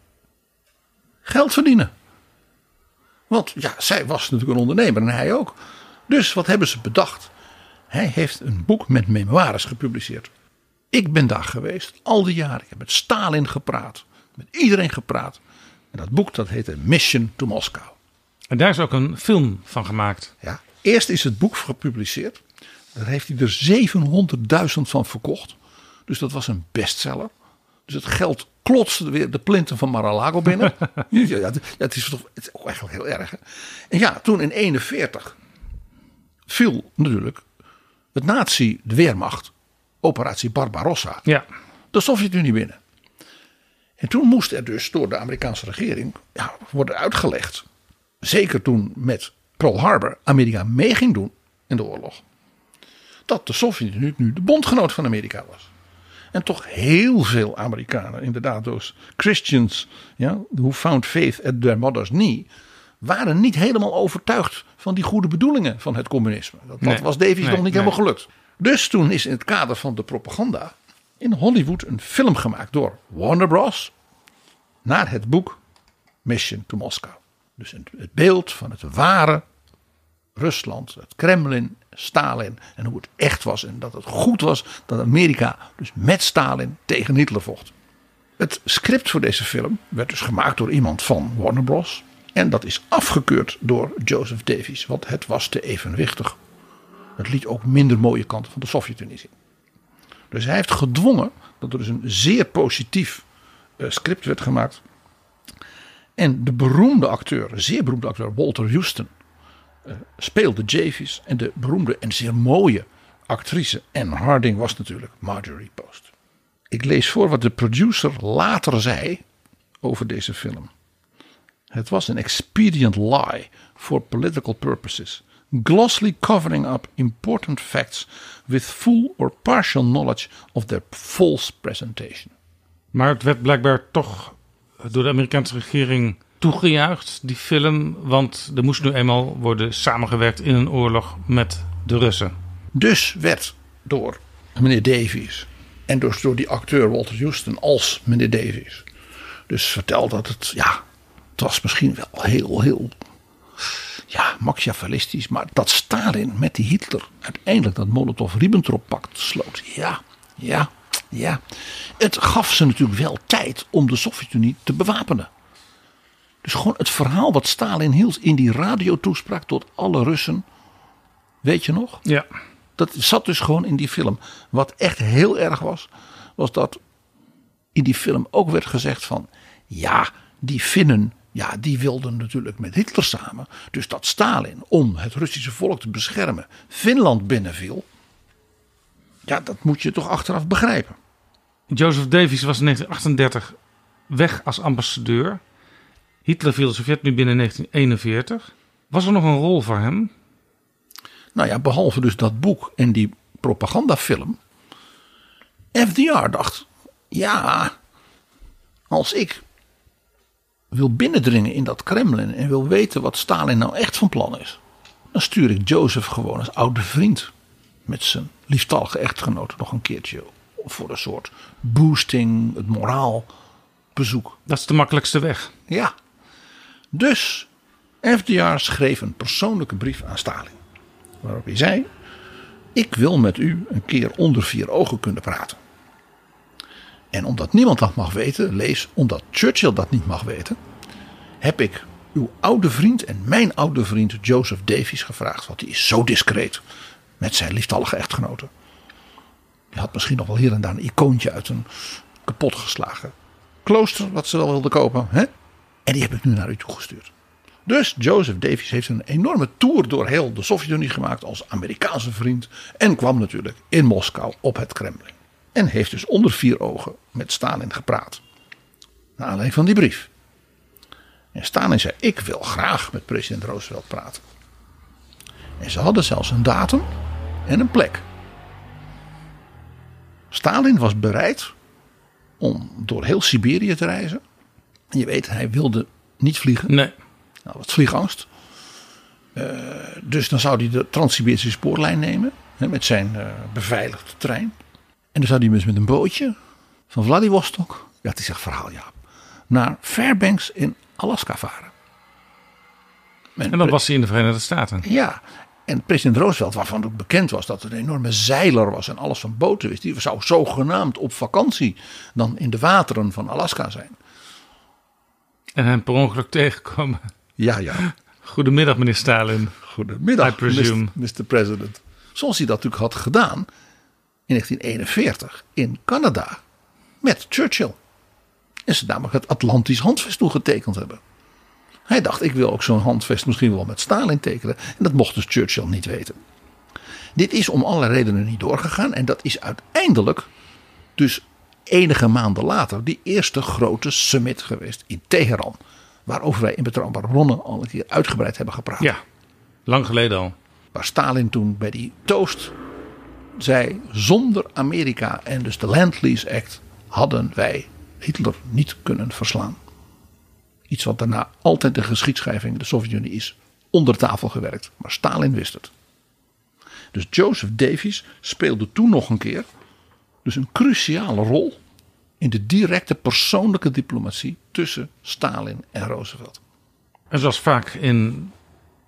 geld verdienen. Want ja, zij was natuurlijk een ondernemer en hij ook. Dus wat hebben ze bedacht? Hij heeft een boek met memoires gepubliceerd. Ik ben daar geweest, al die jaren. Ik heb met Stalin gepraat, met iedereen gepraat. En dat boek dat heette Mission to Moskou. En daar is ook een film van gemaakt. Ja, eerst is het boek gepubliceerd. Daar heeft hij er 700.000 van verkocht. Dus dat was een bestseller. Dus het geld klotste weer de plinten van Mar-a-Lago binnen. ja, ja, het, is toch, het is ook eigenlijk heel erg. Hè? En ja, toen in 41 viel natuurlijk het nazi, de Weermacht, operatie Barbarossa, Ja. de Sovjet-Unie binnen. En toen moest er dus door de Amerikaanse regering ja, worden uitgelegd. Zeker toen met Pearl Harbor Amerika mee ging doen in de oorlog. Dat de Sovjet-Unie nu de bondgenoot van Amerika was. En toch heel veel Amerikanen, inderdaad, those Christians, ja, who found faith at their mother's knee, waren niet helemaal overtuigd van die goede bedoelingen van het communisme. Dat, dat was Davies Nee, nog niet nee. helemaal gelukt. Dus toen is in het kader van de propaganda in Hollywood een film gemaakt door Warner Bros. naar het boek Mission to Moscow. Dus het, beeld van het ware Rusland, het Kremlin, Stalin en hoe het echt was. En dat het goed was dat Amerika dus met Stalin tegen Hitler vocht. Het script voor deze film werd dus gemaakt door iemand van Warner Bros. En dat is afgekeurd door Joseph Davies, want het was te evenwichtig. Het liet ook minder mooie kanten van de Sovjet-Unie zien. Dus hij heeft gedwongen dat er dus een zeer positief eh, script werd gemaakt. En de beroemde acteur, zeer beroemde acteur Walter Houston, eh, speelde Davies. En de beroemde en zeer mooie actrice Anne Harding was natuurlijk Marjorie Post. Ik lees voor wat de producer later zei over deze film. Het was een expedient lie for political purposes, glossily covering up important facts with full or partial knowledge of their false presentation. Maar het werd blijkbaar toch door de Amerikaanse regering toegejuicht, die film. Want er moest nu eenmaal worden samengewerkt in een oorlog met de Russen. Dus werd door meneer Davies en dus door die acteur Walter Houston als meneer Davies dus verteld dat het, ja, het was misschien wel heel, heel, ja, machiavellistisch, maar dat Stalin met die Hitler uiteindelijk dat Molotov-Ribbentrop-pact sloot. Ja, ja, ja. Het gaf ze natuurlijk wel tijd om de Sovjet-Unie te bewapenen. Dus gewoon het verhaal wat Stalin hield in die radiotoespraak tot alle Russen. Weet je nog? Ja. Dat zat dus gewoon in die film. Wat echt heel erg was, was dat in die film ook werd gezegd van... Ja, die Finnen, ja, die wilden natuurlijk met Hitler samen. Dus dat Stalin, om het Russische volk te beschermen, Finland binnenviel. Ja, dat moet je toch achteraf begrijpen. Joseph Davies was in 1938 weg als ambassadeur. Hitler viel de Sovjet-Unie binnen 1941. Was er nog een rol voor hem? Nou ja, behalve dus dat boek en die propagandafilm. FDR dacht, ja, als ik wil binnendringen in dat Kremlin en wil weten wat Stalin nou echt van plan is, dan stuur ik Joseph gewoon als oude vriend met zijn lieftallige echtgenoot nog een keertje voor een soort boosting, het moraal bezoek. Dat is de makkelijkste weg. Ja. Dus FDR schreef een persoonlijke brief aan Stalin. Waarop hij zei: Ik wil met u een keer onder vier ogen kunnen praten. En omdat niemand dat mag weten, lees omdat Churchill dat niet mag weten, heb ik uw oude vriend en mijn oude vriend Joseph Davies gevraagd. Want die is zo discreet met zijn lieftallige echtgenote. Die had misschien nog wel hier en daar een icoontje uit een kapotgeslagen klooster, wat ze wel wilden kopen. Hè? En die heb ik nu naar u toegestuurd. Dus Joseph Davies heeft een enorme tour door heel de Sovjet-Unie gemaakt als Amerikaanse vriend. En kwam natuurlijk in Moskou op het Kremlin. En heeft dus onder vier ogen met Stalin gepraat. Naar aanleiding van die brief. En Stalin zei: Ik wil graag met president Roosevelt praten. En ze hadden zelfs een datum en een plek. Stalin was bereid om door heel Siberië te reizen. En je weet, hij wilde niet vliegen. Nee. Nou, wat vliegangst. Eh, dus dan zou hij de Trans-Siberische spoorlijn nemen. Hè, met zijn eh, beveiligde trein. En dan zou hij dus met een bootje van Vladivostok. Ja, het is echt verhaal, ja. Naar Fairbanks in Alaska varen. En dan was hij in de Verenigde Staten. Ja, en president Roosevelt, waarvan ook bekend was dat het een enorme zeiler was en alles van boten wist, die zou zogenaamd op vakantie dan in de wateren van Alaska zijn. En hem per ongeluk tegenkomen. Ja, ja. Goedemiddag, meneer Stalin. Goedemiddag, I presume. Mr. Mr. President. Zoals hij dat natuurlijk had gedaan in 1941 in Canada met Churchill. En ze namelijk het Atlantisch handvest toegetekend hebben. Hij dacht, ik wil ook zo'n handvest misschien wel met Stalin tekenen. En dat mocht dus Churchill niet weten. Dit is om allerlei redenen niet doorgegaan. En dat is uiteindelijk, dus enige maanden later, die eerste grote summit geweest in Teheran. Waarover wij in Betrouwbare Bronnen al een keer uitgebreid hebben gepraat. Ja, lang geleden al. Waar Stalin toen bij die toast zei: zonder Amerika en dus de Land-Lease Act hadden wij Hitler niet kunnen verslaan. Iets wat daarna altijd de geschiedschrijving, de Sovjet-Unie is, onder tafel gewerkt. Maar Stalin wist het. Dus Joseph Davies speelde toen nog een keer dus een cruciale rol in de directe persoonlijke diplomatie tussen Stalin en Roosevelt. En zoals vaak in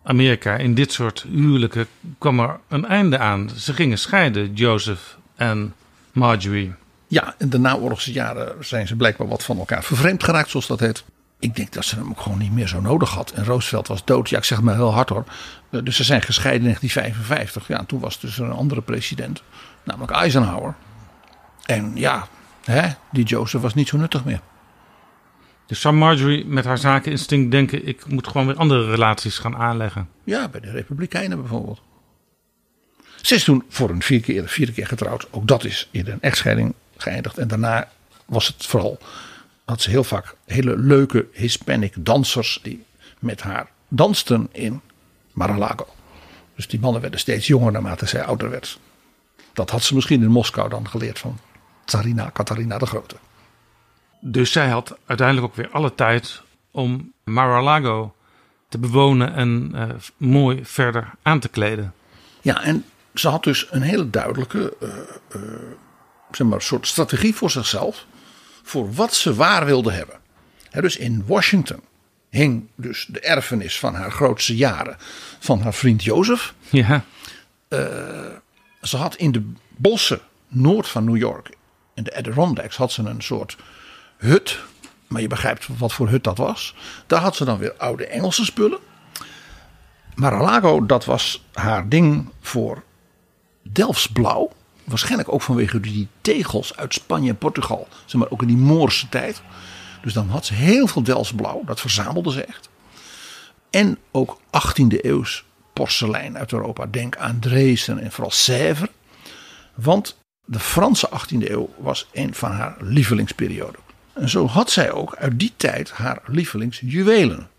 Amerika, in dit soort huwelijken, kwam er een einde aan. Ze gingen scheiden, Joseph en Marjorie. Ja, in de naoorlogse jaren zijn ze blijkbaar wat van elkaar vervreemd geraakt, zoals dat heet. Ik denk dat ze hem ook gewoon niet meer zo nodig had. En Roosevelt was dood. Ja, ik zeg maar heel hard hoor. Eh, Dus ze zijn gescheiden in 1955. Ja, en toen was dus een andere president. Namelijk Eisenhower. En ja, hè, die Joseph was niet zo nuttig meer. Dus zou Marjorie met haar zakeninstinct denken: ik moet gewoon weer andere relaties gaan aanleggen? Ja, bij de Republikeinen bijvoorbeeld. Ze is toen voor een vier keer, vierde keer getrouwd. Ook dat is in een echtscheiding geëindigd. En daarna was het vooral, had ze heel vaak hele leuke Hispanic dansers die met haar dansten in Mar-a-Lago. Dus die mannen werden steeds jonger naarmate zij ouder werd. Dat had ze misschien in Moskou dan geleerd van Tsarina Katarina de Grote. Dus zij had uiteindelijk ook weer alle tijd om Mar-a-Lago te bewonen en eh, mooi verder aan te kleden. Ja, en ze had dus een hele duidelijke eh, eh, zeg maar, soort strategie voor zichzelf. Voor wat ze waar wilde hebben. Dus in Washington hing dus de erfenis van haar grootste jaren van haar vriend Jozef. Ja, Ze had in de bossen noord van New York, in de Adirondacks, had ze een soort hut. Maar je begrijpt wat voor hut dat was. Daar had ze dan weer oude Engelse spullen. Mar-a-Lago, dat was haar ding voor Delfsblauw. Waarschijnlijk ook vanwege die tegels uit Spanje en Portugal. Zeg maar ook in die Moorse tijd. Dus dan had ze heel veel Delfsblauw. Dat verzamelde ze echt. En ook 18e eeuws porselein uit Europa. Denk aan Dresden en vooral Sèvres. Want de Franse 18e eeuw was een van haar lievelingsperioden. En zo had zij ook uit die tijd haar lievelingsjuwelen.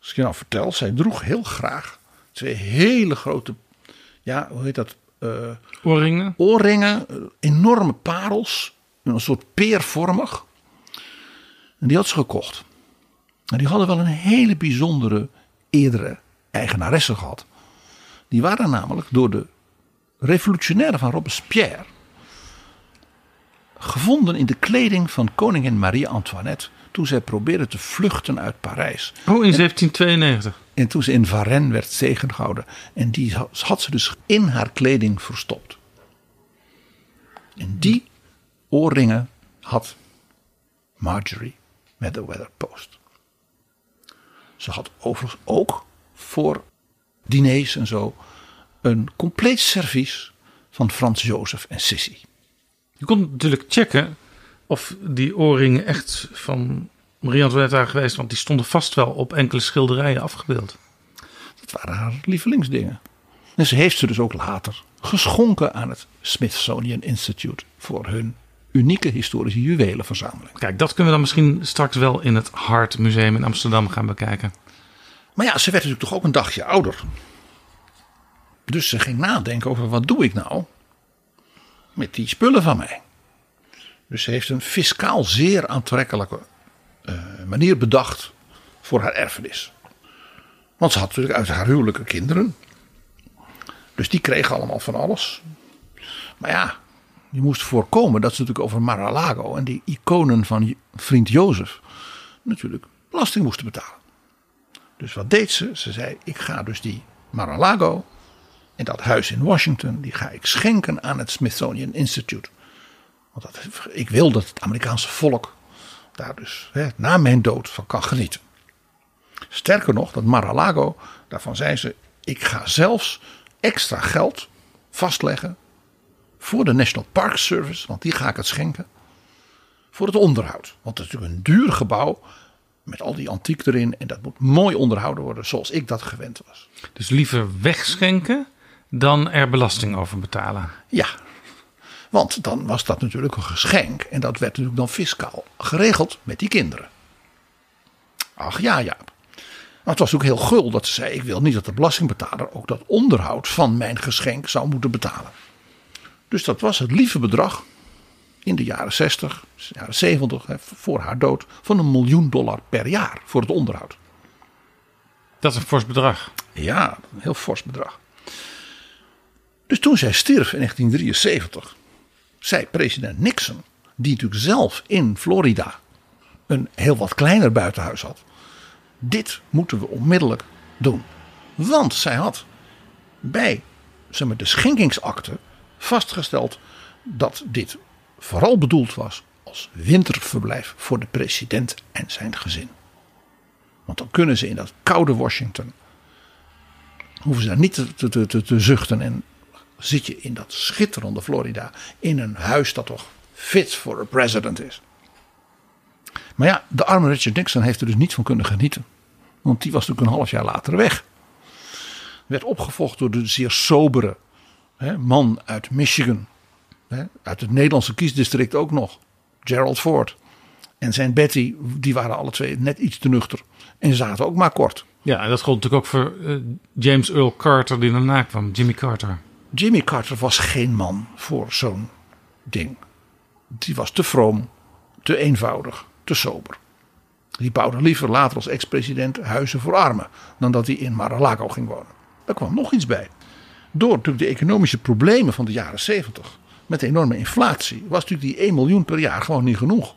Als ik je nou vertel, zij droeg heel graag twee hele grote, ja, hoe heet dat? eh, oorringen. oorringen, eh, enorme parels, een soort peervormig. En die had ze gekocht. En die hadden wel een hele bijzondere eerdere eigenaressen gehad. Die waren namelijk door de revolutionaire van Robespierre gevonden in de kleding van koningin Marie-Antoinette toen zij probeerde te vluchten uit Parijs. Oh, in 1792. En toen ze in Varennes werd tegengehouden. En die had ze dus in haar kleding verstopt. En die oorringen had Marjorie met de Weather Post. Ze had overigens ook voor diners en zo een compleet servies van Frans Jozef en Sissy. Je kon natuurlijk checken of die oorringen echt van Marie Antoinette waren geweest, want die stonden vast wel op enkele schilderijen afgebeeld. Dat waren haar lievelingsdingen. En ze heeft ze dus ook later geschonken aan het Smithsonian Institute voor hun unieke historische juwelenverzameling. Kijk, dat kunnen we dan misschien straks wel in het Hart Museum in Amsterdam gaan bekijken. Maar ja, ze werd natuurlijk toch ook een dagje ouder. Dus ze ging nadenken over wat doe ik nou met die spullen van mij. Dus ze heeft een fiscaal zeer aantrekkelijke eh, manier bedacht voor haar erfenis. Want ze had natuurlijk uit haar huwelijke kinderen. Dus die kregen allemaal van alles. Maar ja, je moest voorkomen dat ze natuurlijk over Mar-a-Lago en die iconen van vriend Jozef natuurlijk belasting moesten betalen. Dus wat deed ze? Ze zei: Ik ga dus die Mar-a-Lago en dat huis in Washington, die ga ik schenken aan het Smithsonian Institute. Want ik wil dat het Amerikaanse volk daar dus hè, na mijn dood van kan genieten. Sterker nog, dat Mar-a-Lago, daarvan zei ze: Ik ga zelfs extra geld vastleggen voor de National Park Service, want die ga ik het schenken. voor het onderhoud. Want het is natuurlijk een duur gebouw met al die antiek erin. En dat moet mooi onderhouden worden zoals ik dat gewend was. Dus liever wegschenken dan er belasting over betalen. Ja, want dan was dat natuurlijk een geschenk. En dat werd natuurlijk dan fiscaal geregeld met die kinderen. Ach ja, ja. Maar het was ook heel gul dat ze zei: Ik wil niet dat de belastingbetaler ook dat onderhoud van mijn geschenk zou moeten betalen. Dus dat was het lieve bedrag in de jaren 60, jaren 70, voor haar dood, van een miljoen dollar per jaar voor het onderhoud. Dat is een fors bedrag. Ja, een heel fors bedrag. Dus toen zij stierf in 1973, zei president Nixon, die natuurlijk zelf in Florida een heel wat kleiner buitenhuis had. Dit moeten we onmiddellijk doen. Want zij had bij zeg de schenkingsakte vastgesteld dat dit vooral bedoeld was als winterverblijf voor de president en zijn gezin. Want dan kunnen ze in dat koude Washington, hoeven ze daar niet te, te, te zuchten en zit je in dat schitterende Florida in een huis dat toch fit for a president is. Maar ja, de arme Richard Nixon heeft er dus niet van kunnen genieten. Want die was natuurlijk een half jaar later weg. Werd opgevolgd door de zeer sobere hè, man uit Michigan. Hè, uit het Nederlandse kiesdistrict ook nog. Gerald Ford. En zijn Betty, die waren alle twee net iets te nuchter. En zaten ook maar kort. Ja, en dat gold natuurlijk ook voor uh, James Earl Carter die daarna kwam. Jimmy Carter. Jimmy Carter was geen man voor zo'n ding. Die was te vroom, te eenvoudig, te sober. Die bouwde liever later als ex-president huizen voor armen dan dat hij in Mar-a-Lago ging wonen. Daar kwam nog iets bij. Door natuurlijk de economische problemen van de jaren 70 met de enorme inflatie was natuurlijk die 1 miljoen per jaar gewoon niet genoeg.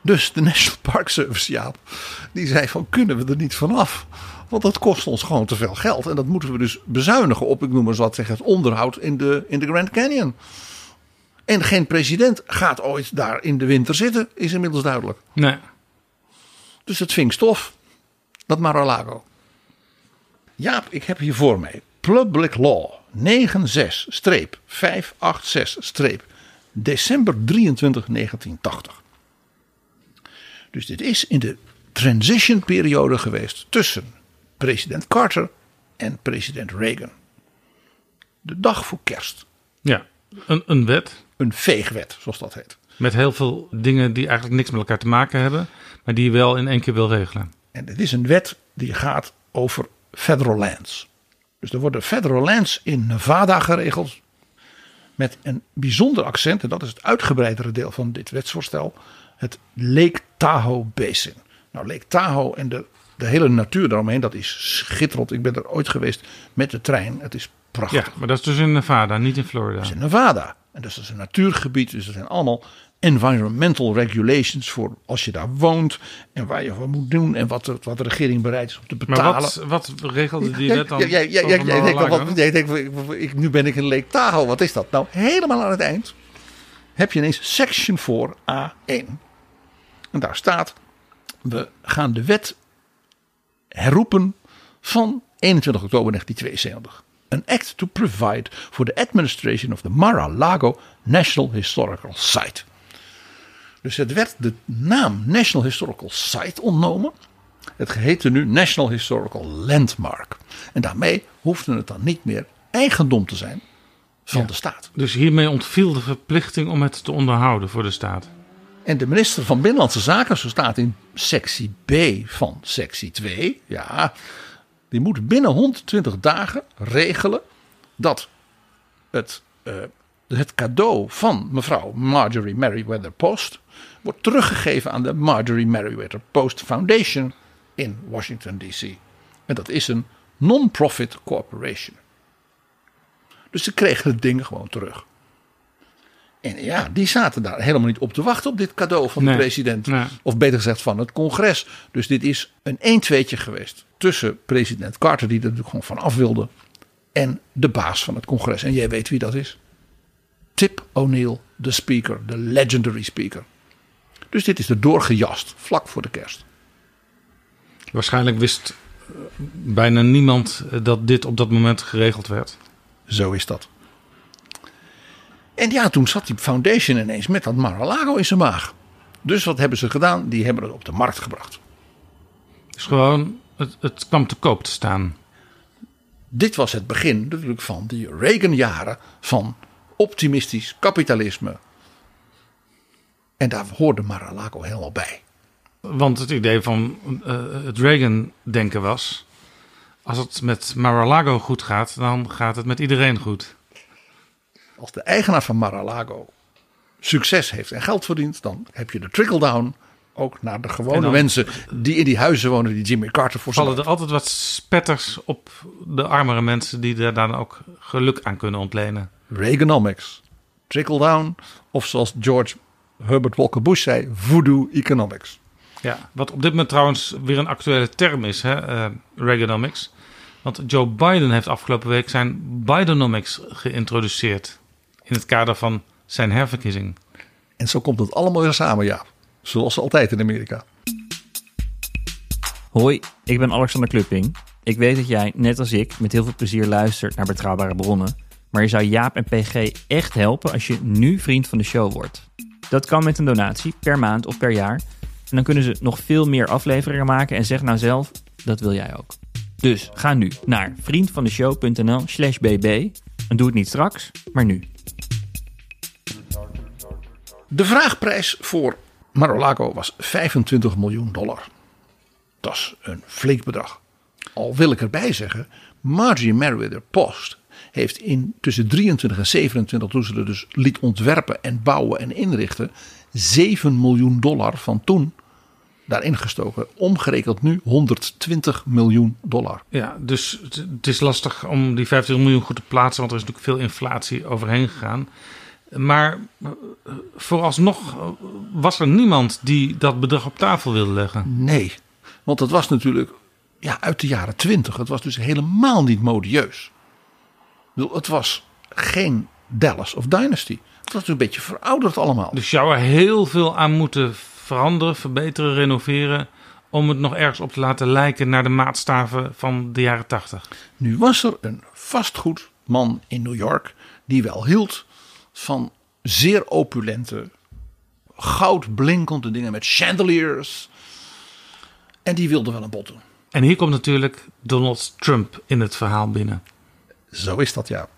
Dus de National Park Service, Jaap, die zei van kunnen we er niet vanaf? Want dat kost ons gewoon te veel geld. En dat moeten we dus bezuinigen op, ik noem maar zo wat zeggen, het onderhoud in de, in de Grand Canyon. En geen president gaat ooit daar in de winter zitten, is inmiddels duidelijk. Nee. Dus het ving stof, dat Mar-a-Lago. Jaap, ik heb hier voor mij Public Law 96-586- december 23 1980. Dus dit is in de transition periode geweest tussen president Carter en president Reagan. De dag voor kerst. Ja, een, een wet. Een veegwet, zoals dat heet. Met heel veel dingen die eigenlijk niks met elkaar te maken hebben, maar die je wel in één keer wil regelen. En dit is een wet die gaat over federal lands. Dus er worden federal lands in Nevada geregeld. Met een bijzonder accent, en dat is het uitgebreidere deel van dit wetsvoorstel: het Lake Tahoe Basin. Nou, Lake Tahoe en de, de hele natuur daaromheen, dat is schitterend. Ik ben er ooit geweest met de trein. Het is prachtig. Ja, maar dat is dus in Nevada, niet in Florida. Dat is in Nevada. En dus dat is een natuurgebied. Dus er zijn allemaal environmental regulations voor als je daar woont. En waar je wat moet doen. En wat de, wat de regering bereid is om te betalen. Maar wat, wat regelde die wet dan? Jij denkt, nu ben ik in Lake Tahoe. Wat is dat? Nou, helemaal aan het eind heb je ineens section voor A1. En daar staat, we gaan de wet herroepen van 21 oktober 1972. An act to provide for the administration of the Mar-a-Lago National Historical Site. Dus het werd de naam National Historical Site ontnomen. Het heette nu National Historical Landmark. En daarmee hoefde het dan niet meer eigendom te zijn van Ja. de staat. Dus hiermee ontviel de verplichting om het te onderhouden voor de staat. En de minister van Binnenlandse Zaken, zo staat in sectie B van sectie 2, ja, die moet binnen 120 dagen regelen dat het, eh, het cadeau van mevrouw Marjorie Merriweather Post wordt teruggegeven aan de Marjorie Merriweather Post Foundation in Washington DC. En dat is een non-profit corporation. Dus ze kregen het ding gewoon terug. En ja, die zaten daar helemaal niet op te wachten op dit cadeau van Nee, de president. nee. Of beter gezegd van het congres. Dus dit is een 1-2'tje geweest tussen president Carter, die er natuurlijk gewoon van af wilde, en de baas van het congres. En jij weet wie dat is? Tip O'Neill, de speaker, de legendary speaker. Dus dit is er doorgejast, vlak voor de kerst. Waarschijnlijk wist eh, bijna niemand eh, dat dit op dat moment geregeld werd. Zo is dat. En ja, toen zat die foundation ineens met dat Mar-a-Lago in zijn maag. Dus wat hebben ze gedaan? Die hebben het op de markt gebracht. Dus gewoon, het, het kwam te koop te staan. Dit was het begin natuurlijk van die Reagan-jaren van optimistisch kapitalisme. En daar hoorde Mar-a-Lago helemaal bij. Want het idee van eh, het Reagan-denken was... als het met Mar-a-Lago goed gaat, dan gaat het met iedereen goed. Als de eigenaar van Mar-a-Lago succes heeft en geld verdient... dan heb je de trickle-down ook naar de gewone dan- mensen... die in die huizen wonen die Jimmy Carter voor Vallen er altijd wat spetters op de armere mensen... die daar dan ook geluk aan kunnen ontlenen. Reaganomics, trickle-down... of zoals George Herbert Walker Bush zei... voodoo economics. Ja, wat op dit moment trouwens weer een actuele term is, hè, eh, Reaganomics. Want Joe Biden heeft afgelopen week zijn Bidenomics geïntroduceerd. In het kader van zijn herverkiezing. En zo komt het allemaal weer samen, ja. Zoals altijd in Amerika. Hoi, ik ben Alexander Klupping. Ik weet dat jij, net als ik, met heel veel plezier luistert naar betrouwbare bronnen. Maar je zou Jaap en PG echt helpen als je nu vriend van de show wordt. Dat kan met een donatie, per maand of per jaar. En dan kunnen ze nog veel meer afleveringen maken en zeg nou zelf, dat wil jij ook. Dus ga nu naar vriendvandeshow.nl slash bb. En doe het niet straks, maar nu. De vraagprijs voor Mar-a-Lago was 25 miljoen dollar. Dat is een flink bedrag. Al wil ik erbij zeggen, Margie Merriweather Post heeft in tussen 23 en 27, toen ze er dus liet ontwerpen en bouwen en inrichten, 7 miljoen dollar van toen daarin gestoken. Omgerekend nu 120 miljoen dollar. Ja, dus het, is lastig om die 50 miljoen goed te plaatsen, want er is natuurlijk veel inflatie overheen gegaan. Maar eh, vooralsnog eh, was er niemand die dat bedrag op tafel wilde leggen. Nee, want het was natuurlijk ja, uit de jaren 20. Het was dus helemaal niet modieus. Bedoel, Het was geen Dallas of Dynasty. Het was een beetje verouderd allemaal. Dus je zou er heel veel aan moeten veranderen, verbeteren, renoveren. om het nog ergens op te laten lijken naar de maatstaven van de jaren 80. Nu was er een vastgoedman in New York die wel hield van zeer opulente, goudblinkende dingen met chandeliers. En die wilde wel een bod doen. En hier komt natuurlijk Donald Trump in het verhaal binnen. Zo is dat ja.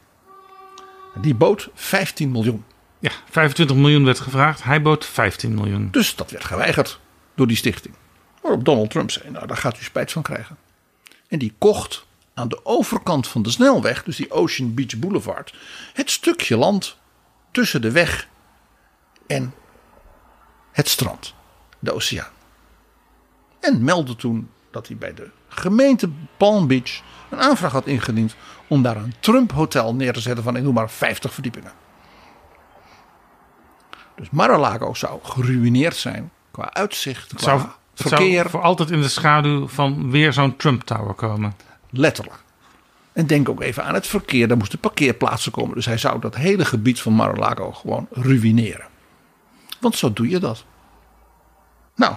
Die bood 15 miljoen. Ja, 25 miljoen werd gevraagd. Hij bood 15 miljoen. Dus dat werd geweigerd door die stichting. Waarop Donald Trump zei, nou daar gaat u spijt van krijgen. En die kocht aan de overkant van de snelweg, dus die Ocean Beach Boulevard, het stukje land tussen de weg en het strand, de oceaan. En meldde toen dat hij bij de gemeente Palm Beach een aanvraag had ingediend om daar een Trump Hotel neer te zetten van ik noem maar 50 verdiepingen. Dus Mar-a-Lago zou geruineerd zijn qua uitzicht, qua zou, het verkeer, zou voor altijd in de schaduw van weer zo'n Trump Tower komen. letterlijk. En denk ook even aan het verkeer, daar moesten parkeerplaatsen komen. Dus hij zou dat hele gebied van Mar-a-Lago gewoon ruïneren. Want zo doe je dat. Nou,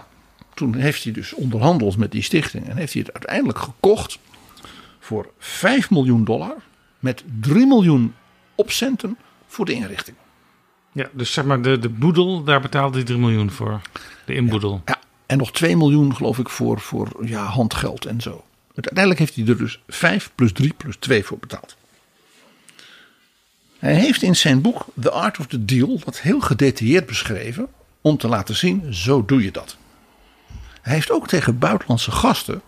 toen heeft hij dus onderhandeld met die stichting en heeft hij het uiteindelijk gekocht voor 5 miljoen dollar met 3 miljoen opcenten voor de inrichting. Ja, dus zeg maar de, de boedel, daar betaalde hij 3 miljoen voor. De inboedel. Ja, en nog 2 miljoen geloof ik voor, voor ja, handgeld en zo. Uiteindelijk heeft hij er dus 5 plus 3 plus 2 voor betaald. Hij heeft in zijn boek The Art of the Deal dat heel gedetailleerd beschreven om te laten zien, zo doe je dat. Hij heeft ook tegen buitenlandse gasten,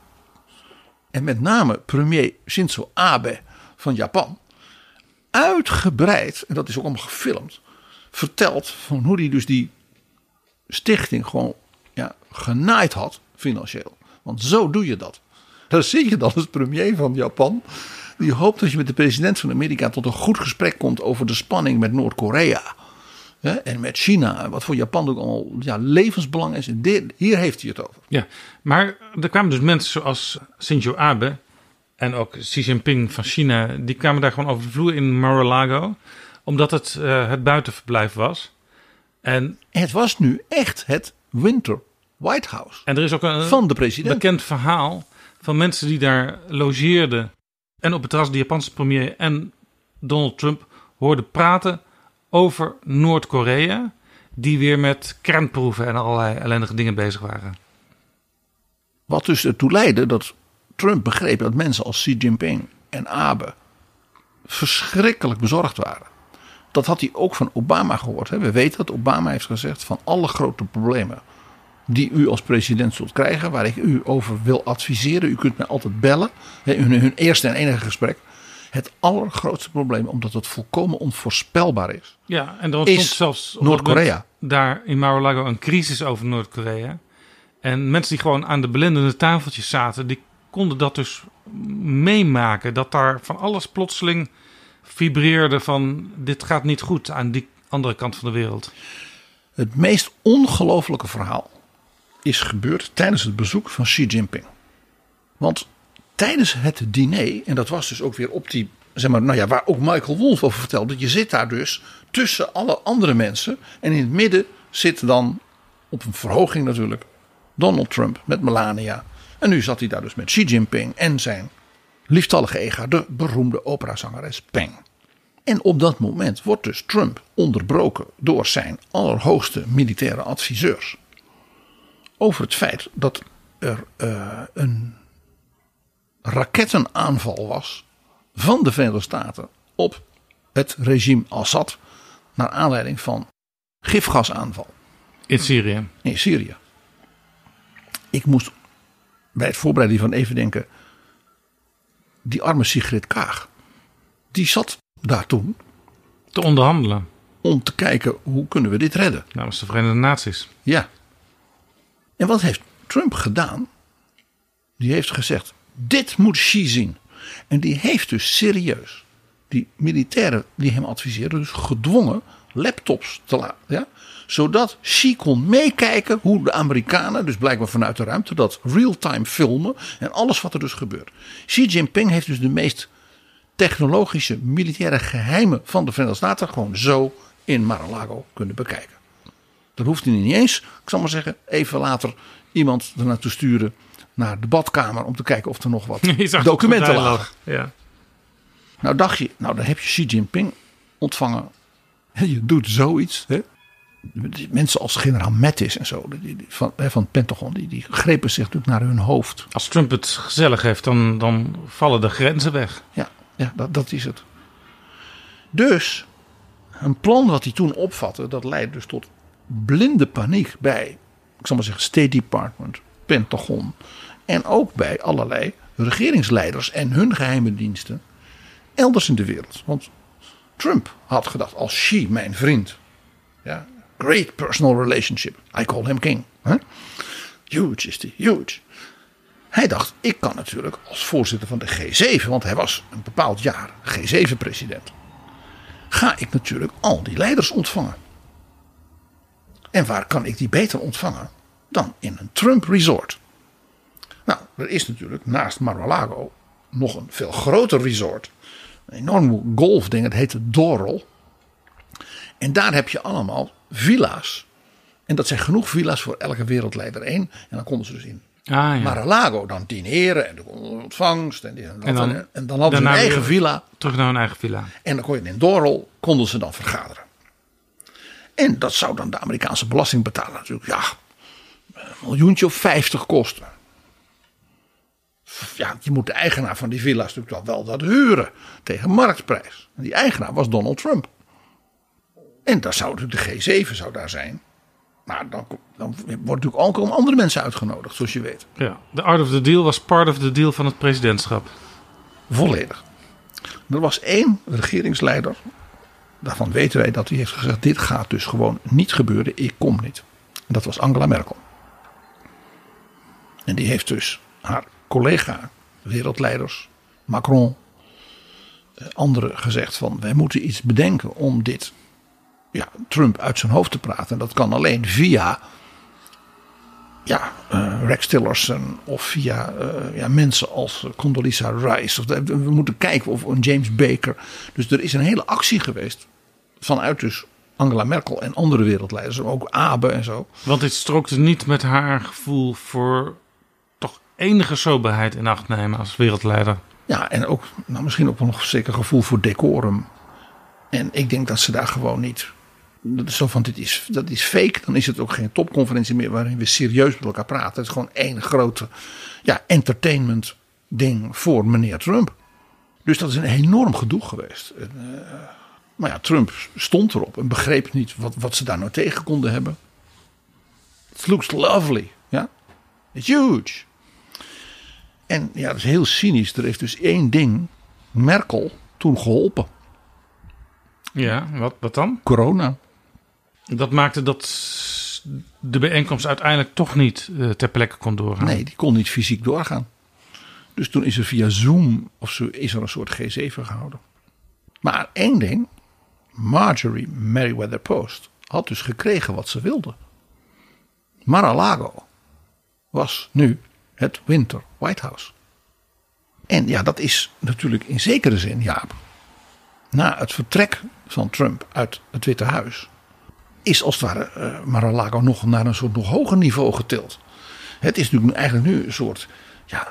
en met name premier Shinzo Abe van Japan, uitgebreid, en dat is ook allemaal gefilmd, verteld van hoe hij dus die stichting gewoon ja, genaaid had financieel. Want zo doe je dat. Daar zie je dan als premier van Japan. Die hoopt dat je met de president van Amerika tot een goed gesprek komt over de spanning met Noord-Korea. En met China. Wat voor Japan ook al ja, levensbelang is. Hier heeft hij het over. Ja, maar er kwamen dus mensen zoals Shinzo Abe en ook Xi Jinping van China, die kwamen daar gewoon over de vloer in Mar-a-Lago, omdat het eh, het buitenverblijf was. En, Het was nu echt het Winter White House en er is ook een van de president. bekend verhaal van mensen die daar logeerden en op het terras de Japanse premier en Donald Trump hoorden praten over Noord-Korea, die weer met kernproeven en allerlei ellendige dingen bezig waren. Wat dus ertoe leidde dat Trump begreep dat mensen als Xi Jinping en Abe verschrikkelijk bezorgd waren. Dat had hij ook van Obama gehoord. Hè. We weten dat Obama heeft gezegd van alle grote problemen die u als president zult krijgen, waar ik u over wil adviseren. U kunt mij altijd bellen. Hun, hun eerste en enige gesprek. Het allergrootste probleem, omdat het volkomen onvoorspelbaar is. Ja, en er ontstond is zelfs Noord-Korea. daar in Mar-a-Lago een crisis over Noord-Korea. En mensen die gewoon aan de belendende tafeltjes zaten, die konden dat dus meemaken. Dat daar van alles plotseling vibreerde van dit gaat niet goed aan die andere kant van de wereld. Het meest ongelofelijke verhaal is gebeurd tijdens het bezoek van Xi Jinping. Want tijdens het diner, en dat was dus ook weer op die, zeg maar, nou ja, waar ook Michael Wolff over vertelde. Je zit daar dus tussen alle andere mensen. En in het midden zit dan, op een verhoging natuurlijk, Donald Trump met Melania. En nu zat hij daar dus met Xi Jinping en zijn lieftallige ega, de beroemde operazangeres Peng. En op dat moment wordt dus Trump onderbroken door zijn allerhoogste militaire adviseurs. Over het feit dat er eh, een rakettenaanval was van de Verenigde Staten op het regime Assad. Naar aanleiding van gifgasaanval In Syrië. in Syrië. Ik moest bij het voorbereiden hiervan even denken. Die arme Sigrid Kaag. Die zat daar toen Te onderhandelen om te kijken hoe kunnen we dit redden. namens de Verenigde Naties. Ja. En wat heeft Trump gedaan? Die heeft gezegd: dit moet Xi zien. En die heeft dus serieus die militairen die hem adviseerden, dus gedwongen laptops te laten. Ja? Zodat Xi kon meekijken hoe de Amerikanen, dus blijkbaar vanuit de ruimte, dat real-time filmen en alles wat er dus gebeurt. Xi Jinping heeft dus de meest technologische militaire geheimen van de Verenigde Staten gewoon zo in Mar-a-Lago kunnen bekijken. Dan hoeft hij niet eens, ik zal maar zeggen, even later iemand er naartoe sturen naar de badkamer om te kijken of er nog wat documenten lagen. Ja. Nou dacht je, nou dan heb je Xi Jinping ontvangen. En je doet zoiets. Hè? Mensen als generaal Mattis en zo, die, die, van, hè, van het Pentagon, die, die grepen zich natuurlijk naar hun hoofd. Als Trump het gezellig heeft, dan, dan vallen de grenzen weg. Ja, ja dat, dat is het. Dus, een plan wat hij toen opvatte, dat leidde dus tot blinde paniek bij, ik zal maar zeggen, State Department, Pentagon. En ook bij allerlei regeringsleiders en hun geheime diensten elders in de wereld. Want Trump had gedacht, als Xi, mijn vriend, ja, great personal relationship, I call him king. Hè? Huge is die, huge. Hij dacht, ik kan natuurlijk als voorzitter van de G7, want hij was een bepaald jaar G7-president, ga ik natuurlijk al die leiders ontvangen. En waar kan ik die beter ontvangen dan in een Trump resort? Nou, er is natuurlijk naast Mar-a-Lago nog een veel groter resort. Een enorm golfding, het heet Doral. En daar heb je allemaal villa's. En dat zijn genoeg villa's voor elke wereldleider één. En dan konden ze dus in Ah, ja. Mar-a-Lago dan dineren en de ontvangst. En, en, dan en dan, hadden ze een eigen villa. Terug naar hun eigen villa. En dan kon je in Doral, konden ze dan vergaderen. En dat zou dan de Amerikaanse belastingbetaler natuurlijk, ja, een miljoentje of vijftig kosten. Ja, je moet de eigenaar van die villa's natuurlijk wel, dat huren tegen marktprijs. En die eigenaar was Donald Trump. En daar zou natuurlijk de G7 zou daar zijn. Maar dan, dan wordt natuurlijk ook om andere mensen uitgenodigd, zoals je weet. Ja. De art of the deal was part of the deal van het presidentschap. Volledig. Er was één regeringsleider. Daarvan weten wij dat hij heeft gezegd: dit gaat dus gewoon niet gebeuren. Ik kom niet. En dat was Angela Merkel. En die heeft dus haar collega, wereldleiders, Macron, eh, anderen gezegd van wij moeten iets bedenken om dit ja, Trump uit zijn hoofd te praten. En dat kan alleen via ja, eh, Rex Tillerson of via eh, ja, mensen als Condoleezza Rice. Of, we moeten kijken of een James Baker. Dus er is een hele actie geweest vanuit dus Angela Merkel en andere wereldleiders. Ook Abe en zo. Want dit strookte niet met haar gevoel voor toch enige soberheid in acht nemen als wereldleider. Ja, en ook nou, misschien ook wel nog zeker gevoel voor decorum. En ik denk dat ze daar gewoon niet. dat is Zo van, dit is, dat is fake. Dan is het ook geen topconferentie meer waarin we serieus met elkaar praten. Het is gewoon één grote ja, entertainment ding voor meneer Trump. Dus dat is een enorm gedoe geweest. En, eh, maar ja, Trump stond erop en begreep niet wat, wat ze daar nou tegen konden hebben. It looks lovely. Ja? It's huge. En ja, dat is heel cynisch. Er heeft dus één ding Merkel toen geholpen. Ja, wat, wat dan? Corona. Dat maakte dat de bijeenkomst uiteindelijk toch niet uh, ter plekke kon doorgaan. Nee, die kon niet fysiek doorgaan. Dus toen is er via Zoom of zo is er een soort G7 gehouden. Maar één ding, Marjorie Merriweather Post had dus gekregen wat ze wilde. Mar-a-Lago was nu het Winter White House. En ja, dat is natuurlijk in zekere zin, Jaap. Na het vertrek van Trump uit het Witte Huis. Is als het ware uh, Mar-a-Lago nog naar een soort nog hoger niveau getild. Het is natuurlijk eigenlijk nu een soort. Ja,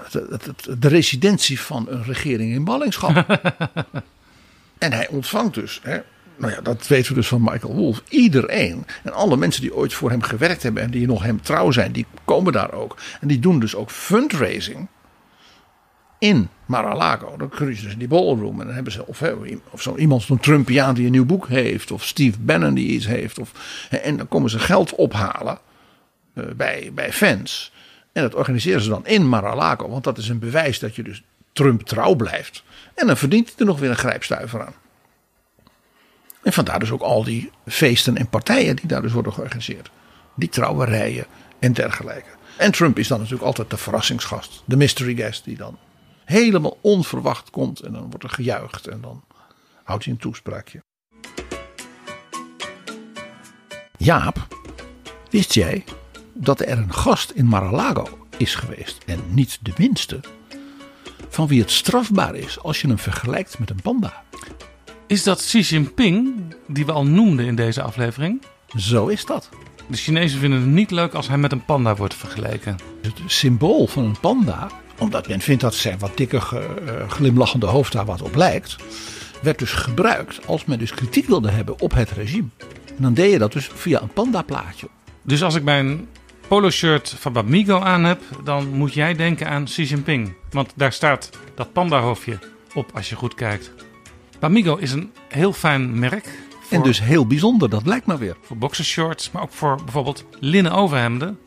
de residentie van een regering in ballingschap. en hij ontvangt dus hè, nou ja, dat weten we dus van Michael Wolff. Iedereen en alle mensen die ooit voor hem gewerkt hebben en die nog hem trouw zijn, die komen daar ook. En die doen dus ook fundraising in Mar-a-Lago. Dan kun je dus in die ballroom en dan hebben ze of, of zo iemand, zo'n Trumpiaan die een nieuw boek heeft, of Steve Bannon die iets heeft. Of, en dan komen ze geld ophalen uh, bij, bij fans. En dat organiseren ze dan in Mar-a-Lago, want dat is een bewijs dat je dus Trump trouw blijft. En dan verdient hij er nog weer een grijpstuiver aan. En vandaar dus ook al die feesten en partijen die daar dus worden georganiseerd. Die trouwerijen en dergelijke. En Trump is dan natuurlijk altijd de verrassingsgast. De mystery guest die dan helemaal onverwacht komt. En dan wordt er gejuicht en dan houdt hij een toespraakje. Jaap, wist jij dat er een gast in Mar-a-Lago is geweest? En niet de minste. Van wie het strafbaar is als je hem vergelijkt met een panda. Is dat Xi Jinping, die we al noemden in deze aflevering? Zo is dat. De Chinezen vinden het niet leuk als hij met een panda wordt vergeleken. Het symbool van een panda, omdat men vindt dat zijn wat dikke uh, glimlachende hoofd daar wat op lijkt, werd dus gebruikt als men dus kritiek wilde hebben op het regime. En dan deed je dat dus via een pandaplaatje. Dus als ik mijn polo shirt van Bamigo aan heb, dan moet jij denken aan Xi Jinping. Want daar staat dat pandahoofdje op als je goed kijkt. Bamigo is een heel fijn merk. En dus heel bijzonder, dat lijkt maar weer. Voor boxershorts, maar ook voor bijvoorbeeld linnen overhemden.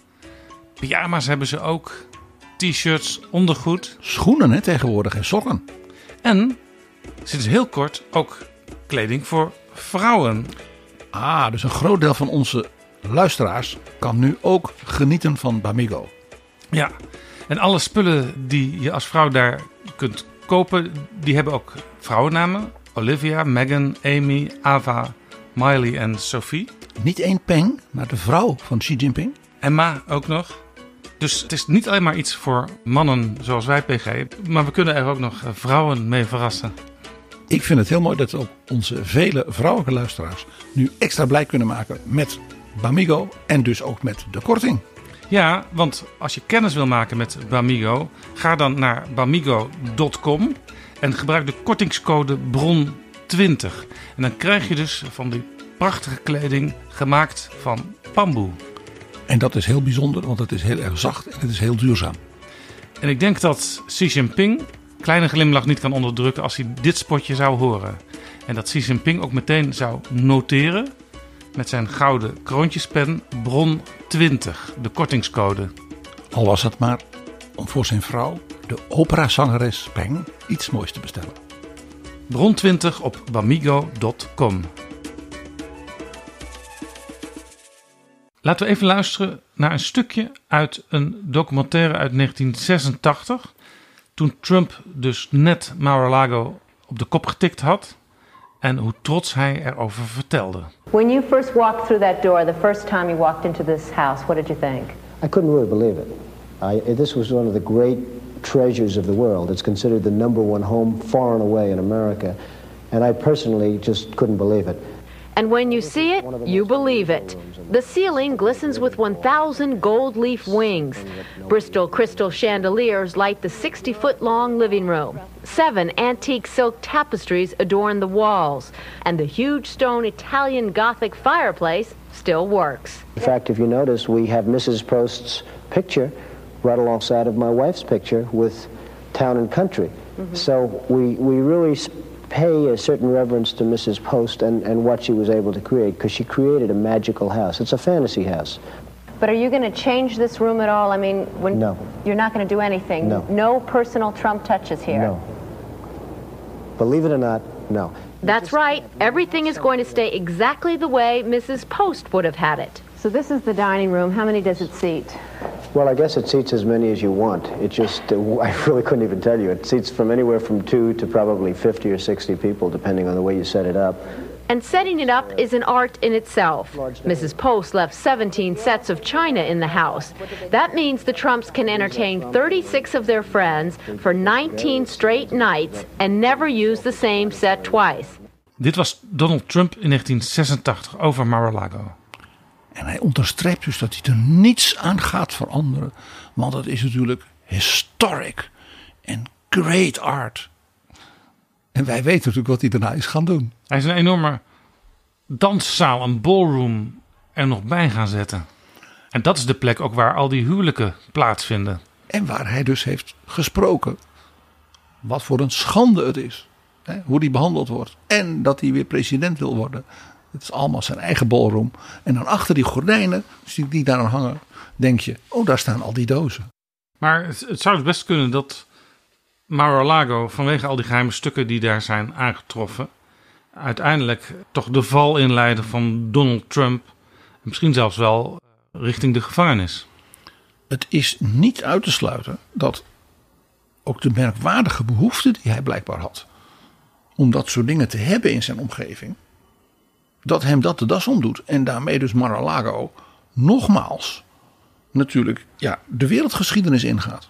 Pyjama's hebben ze ook. T-shirts, ondergoed. Schoenen hè, tegenwoordig en sokken. En sinds heel kort ook kleding voor vrouwen. Ah, dus een groot deel van onze luisteraars kan nu ook genieten van Bamigo. Ja, en alle spullen die je als vrouw daar kunt kopen, die hebben ook vrouwennamen. Olivia, Megan, Amy, Ava, Miley en Sophie. Niet één Peng, maar de vrouw van Xi Jinping. Emma ook nog. Dus het is niet alleen maar iets voor mannen zoals wij PG, maar we kunnen er ook nog vrouwen mee verrassen. Ik vind het heel mooi dat ook onze vele vrouwelijke luisteraars nu extra blij kunnen maken met Bamigo en dus ook met de korting. Ja, want als je kennis wil maken met Bamigo, ga dan naar bamigo.com en gebruik de kortingscode BRON20. En dan krijg je dus van die prachtige kleding gemaakt van bamboe. En dat is heel bijzonder, want het is heel erg zacht en het is heel duurzaam. En ik denk dat Xi Jinping kleine glimlach niet kan onderdrukken als hij dit spotje zou horen. En dat Xi Jinping ook meteen zou noteren met zijn gouden kroontjespen Bron 20, de kortingscode. Al was het maar om voor zijn vrouw, de operazangeres Peng, iets moois te bestellen. Bron 20 op bamigo.com. Laten we even luisteren naar een stukje uit een documentaire uit 1986. Toen Trump dus net Mar-a-Lago op de kop getikt had en hoe trots hij erover vertelde. When you first walked through that door, the first time you walked into this house, what did you think? I couldn't really believe it. I, this was one of the great treasures of the world. It's considered the number one home far and away in America. And I personally just couldn't believe it. And when you see it, you believe it. The ceiling glistens with 1,000 gold leaf wings. Bristol crystal chandeliers light the 60 foot long living room. Seven antique silk tapestries adorn the walls. And the huge stone Italian Gothic fireplace still works. In fact, if you notice, we have Mrs. Post's picture right alongside of my wife's picture with town and country. Mm-hmm. So we, we really pay a certain reverence to Mrs. Post and, and what she was able to create because she created a magical house. It's a fantasy house. But are you going to change this room at all? I mean, when No. you're not going to do anything. No. No personal Trump touches here. No. Believe it or not, no. That's right. Everything is going to stay exactly the way Mrs. Post would have had it. So this is the dining room. How many does it seat? Well, I guess it seats as many as you want. It just, uh, I really couldn't even tell you. It seats from anywhere from two to probably 50 or 60 people, depending on the way you set it up. And setting it up is an art in itself. Mrs. Post left 17 sets of china in the house. That means the Trumps can entertain 36 of their friends for 19 straight nights and never use the same set twice. Dit was Donald Trump in 1986 over Mar-a-Lago. En hij onderstreept dus dat hij er niets aan gaat veranderen. Want het is natuurlijk historic en great art. En wij weten natuurlijk wat hij daarna is gaan doen. Hij is een enorme danszaal, een ballroom er nog bij gaan zetten. En dat is de plek ook waar al die huwelijken plaatsvinden. En waar hij dus heeft gesproken. Wat voor een schande het is. Hè, hoe die behandeld wordt. En dat hij weer president wil worden. Het is allemaal zijn eigen ballroom. En dan achter die gordijnen, die die daar aan hangen, denk je, oh daar staan al die dozen. Maar het, het zou dus best kunnen dat Mar-a-Lago vanwege al die geheime stukken die daar zijn aangetroffen, uiteindelijk toch de val inleiden van Donald Trump. Misschien zelfs wel richting de gevangenis. Het is niet uit te sluiten dat ook de merkwaardige behoefte die hij blijkbaar had. om dat soort dingen te hebben in zijn omgeving. Dat hem dat de das omdoet. En daarmee dus Mar-a-Lago nogmaals natuurlijk ja, de wereldgeschiedenis ingaat.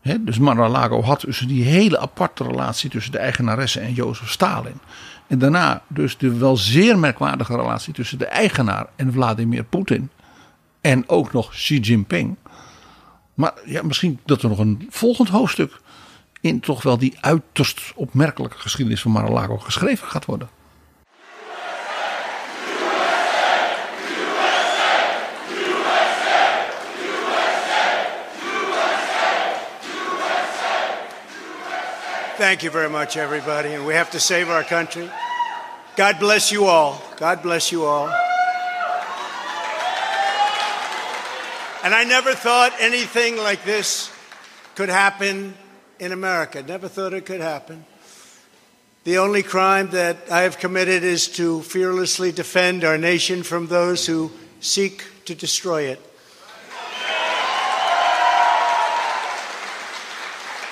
Hè, dus Mar-a-Lago had dus die hele aparte relatie tussen de eigenaresse en Jozef Stalin. En daarna dus de wel zeer merkwaardige relatie tussen de eigenaar en Vladimir Poetin. En ook nog Xi Jinping. Maar ja, misschien dat er nog een volgend hoofdstuk in toch wel die uiterst opmerkelijke geschiedenis van Mar-a-Lago geschreven gaat worden. Thank you very much, everybody. And we have to save our country. God bless you all. God bless you all. And I never thought anything like this could happen in America. Never thought it could happen. The only crime that I have committed is to fearlessly defend our nation from those who seek to destroy it.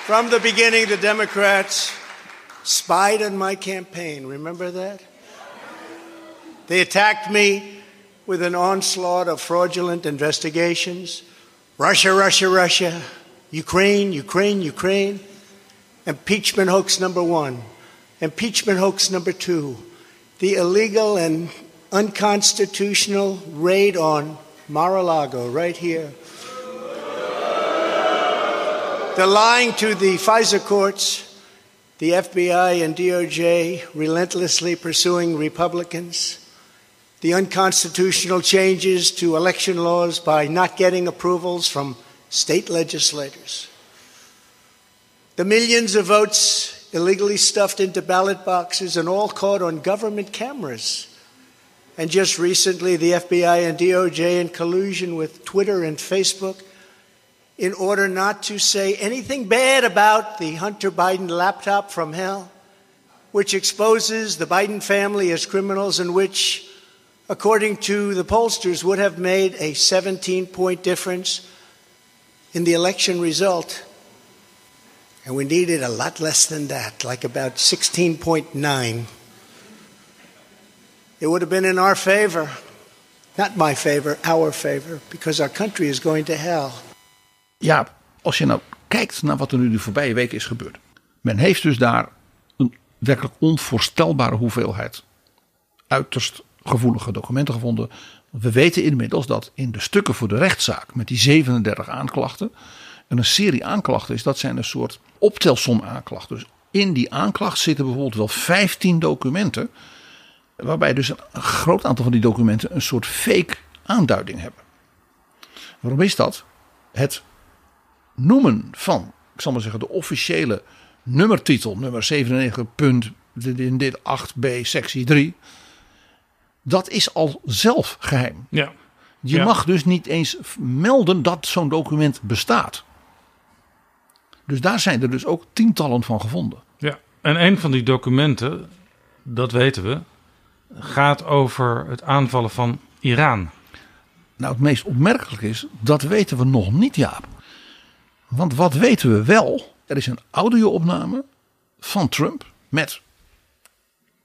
From the beginning, the Democrats spied on my campaign. Remember that? They attacked me with an onslaught of fraudulent investigations Russia, Russia, Russia, Ukraine, Ukraine, Ukraine. Impeachment hoax number one, impeachment hoax number two, the illegal and unconstitutional raid on Mar a Lago right here. The lying to the FISA courts, the FBI and DOJ relentlessly pursuing Republicans, the unconstitutional changes to election laws by not getting approvals from state legislators, the millions of votes illegally stuffed into ballot boxes and all caught on government cameras. And just recently, the FBI and DOJ, in collusion with Twitter and Facebook, in order not to say anything bad about the Hunter Biden laptop from hell, which exposes the Biden family as criminals and which, according to the pollsters, would have made a 17 point difference in the election result. And we needed a lot less than that, like about 16.9. It would have been in our favor, not my favor, our favor, because our country is going to hell. Ja, als je nou kijkt naar wat er nu de voorbije weken is gebeurd. Men heeft dus daar een werkelijk onvoorstelbare hoeveelheid uiterst gevoelige documenten gevonden. We weten inmiddels dat in de stukken voor de rechtszaak met die 37 aanklachten. En een serie aanklachten is dat zijn een soort optelsom aanklachten. Dus in die aanklacht zitten bijvoorbeeld wel 15 documenten. Waarbij dus een groot aantal van die documenten een soort fake aanduiding hebben. Waarom is dat? Het noemen van, ik zal maar zeggen, de officiële nummertitel, nummer 97. in dit 8b sectie 3. Dat is al zelf geheim. Ja. Je Ja. mag dus niet eens melden dat zo'n document bestaat. Dus daar zijn er dus ook tientallen van gevonden. Ja, en een van die documenten, dat weten we, gaat over het aanvallen van Iran. Nou, het meest opmerkelijke is, dat weten we nog niet, Jaap. Want wat weten we wel? Er is een audio-opname van Trump met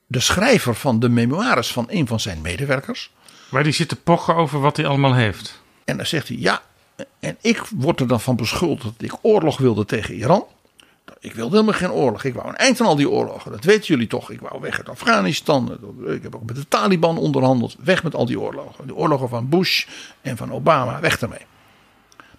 de schrijver van de memoires van een van zijn medewerkers. Waar die zit te pochen over wat hij allemaal heeft. En dan zegt hij, ja, en ik word er dan van beschuldigd dat ik oorlog wilde tegen Iran. Ik wilde helemaal geen oorlog. Ik wou een eind aan al die oorlogen. Dat weten jullie toch. Ik wou weg uit Afghanistan. Ik heb ook met de Taliban onderhandeld. Weg met al die oorlogen. De oorlogen van Bush en van Obama. Weg ermee.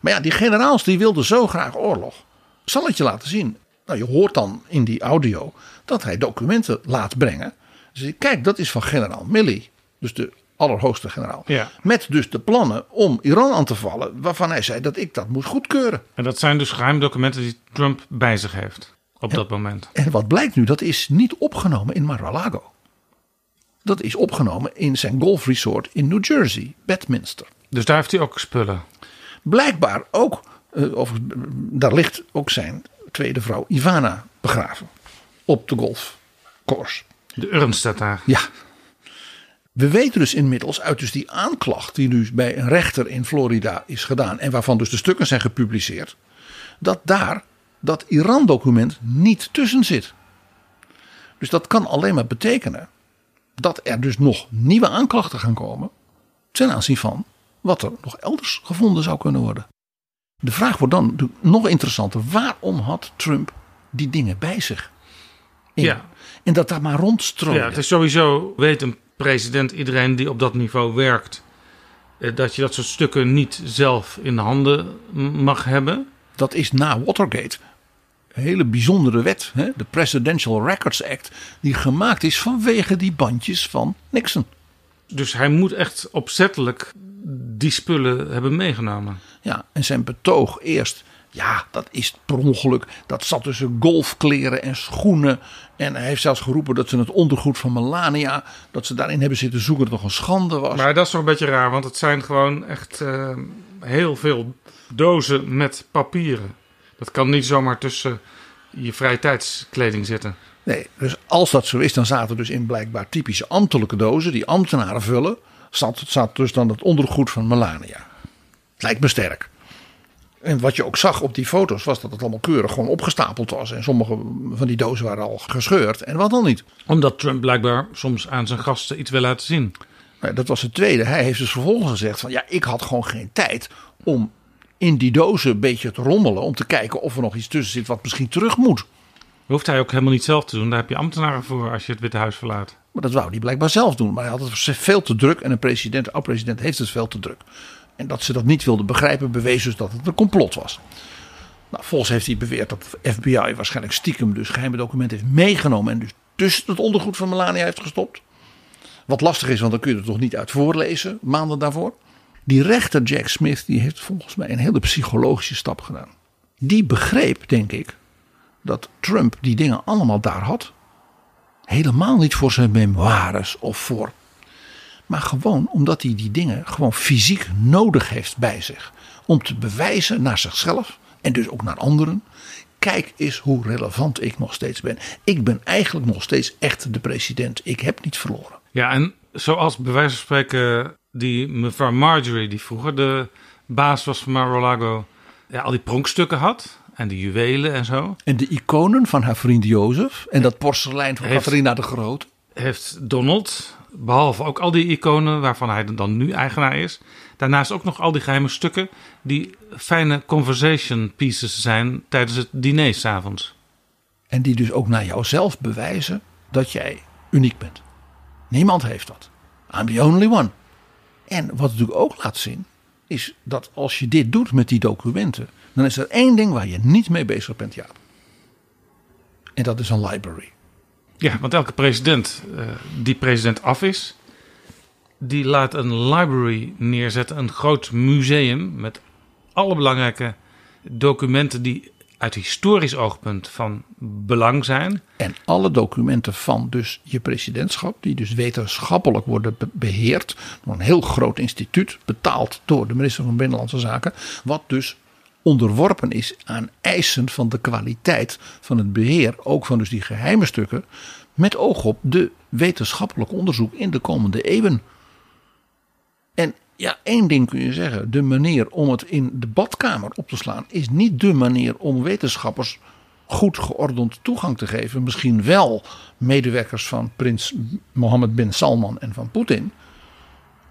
Maar ja, die generaals die wilden zo graag oorlog. Ik zal het je laten zien. Nou, je hoort dan in die audio dat hij documenten laat brengen. Dus kijk, dat is van generaal Milley. Dus de allerhoogste generaal. Ja. Met dus de plannen om Iran aan te vallen. Waarvan hij zei dat ik dat moest goedkeuren. En dat zijn dus geheime documenten die Trump bij zich heeft op dat moment. En wat blijkt nu, dat is niet opgenomen in Mar-a-Lago. Dat is opgenomen in zijn golfresort in New Jersey, Bedminster. Dus daar heeft hij ook spullen. Blijkbaar ook, eh, of, daar ligt ook zijn tweede vrouw Ivana begraven. Op de golfcourse. De urn staat daar. Ja. We weten dus inmiddels uit dus die aanklacht die nu bij een rechter in Florida is gedaan. En waarvan dus de stukken zijn gepubliceerd. Dat daar dat Iran-document niet tussen zit. Dus dat kan alleen maar betekenen dat er dus nog nieuwe aanklachten gaan komen. Ten aanzien van wat er nog elders gevonden zou kunnen worden. De vraag wordt dan nog interessanter. Waarom had Trump die dingen bij zich? In- Ja. En dat daar maar rondstrooide. Ja, het is sowieso, weet een president, iedereen die op dat niveau werkt, eh, dat je dat soort stukken niet zelf in de handen mag hebben. Dat is na Watergate een hele bijzondere wet. Hè? De Presidential Records Act. Die gemaakt is vanwege die bandjes van Nixon. Dus hij moet echt opzettelijk die spullen hebben meegenomen. Ja, en zijn betoog eerst. Ja, dat is per ongeluk. Dat zat tussen golfkleren en schoenen. En hij heeft zelfs geroepen dat ze het ondergoed van Melania. dat ze daarin hebben zitten zoeken. dat nog een schande was. Maar dat is toch een beetje raar, want het zijn gewoon echt eh, heel veel dozen met papieren. Dat kan niet zomaar tussen je vrije tijdskleding zitten. Nee, dus als dat zo is, dan zaten dus in blijkbaar typische ambtelijke dozen. die ambtenaren vullen. Zat, zat dus dan het ondergoed van Melania. Lijkt me sterk. En wat je ook zag op die foto's was dat het allemaal keurig gewoon opgestapeld was. En sommige van die dozen waren al gescheurd. En wat dan niet. Omdat Trump blijkbaar soms aan zijn gasten iets wil laten zien. Nou, dat was het tweede. Hij heeft dus vervolgens gezegd van ja, ik had gewoon geen tijd om in die dozen een beetje te rommelen. Om te kijken of er nog iets tussen zit wat misschien terug moet. Hoeft hij ook helemaal niet zelf te doen. Daar heb je ambtenaren voor als je het Witte Huis verlaat. Maar dat wou hij blijkbaar zelf doen. Maar hij had het veel te druk. En een president, oud-president heeft het veel te druk. En dat ze dat niet wilden begrijpen bewees dus dat het een complot was. Nou, volgens heeft hij beweerd dat FBI waarschijnlijk stiekem dus geheime documenten heeft meegenomen. En dus tussen het ondergoed van Melania heeft gestopt. Wat lastig is, want dan kun je er toch niet uit voorlezen, maanden daarvoor. Die rechter Jack Smith, die heeft volgens mij een hele psychologische stap gedaan. Die begreep, denk ik, dat Trump die dingen allemaal daar had. Helemaal niet voor zijn memoires of voor. Maar gewoon omdat hij die dingen gewoon fysiek nodig heeft bij zich. Om te bewijzen naar zichzelf en dus ook naar anderen. Kijk eens hoe relevant ik nog steeds ben. Ik ben eigenlijk nog steeds echt de president. Ik heb niet verloren. Ja, en zoals bij wijze van spreken die mevrouw Marjorie, die vroeger de baas was van Mar-a-Lago, ja, al die pronkstukken had. En de juwelen en zo. En de iconen van haar vriend Jozef. En dat porselein van Heeft- Catharina de Groot. Heeft Donald, behalve ook al die iconen waarvan hij dan nu eigenaar is. Daarnaast ook nog al die geheime stukken die fijne conversation pieces zijn tijdens het diner s'avonds. En die dus ook naar jouzelf bewijzen dat jij uniek bent. Niemand heeft dat. I'm the only one. En wat het natuurlijk ook laat zien, is dat als je dit doet met die documenten, dan is er één ding waar je niet mee bezig bent, Jaap. En dat is een library. Ja, want elke president uh, die president af is, die laat een library neerzetten, een groot museum met alle belangrijke documenten die uit historisch oogpunt van belang zijn. En alle documenten van dus je presidentschap, die dus wetenschappelijk worden beheerd door een heel groot instituut, betaald door de minister van Binnenlandse Zaken, wat dus onderworpen is aan eisen van de kwaliteit van het beheer, ook van dus die geheime stukken, met oog op de wetenschappelijk onderzoek in de komende eeuwen. En ja, één ding kun je zeggen. De manier om het in de badkamer op te slaan is niet de manier om wetenschappers goed geordend toegang te geven. Misschien wel medewerkers van prins Mohammed bin Salman en van Poetin.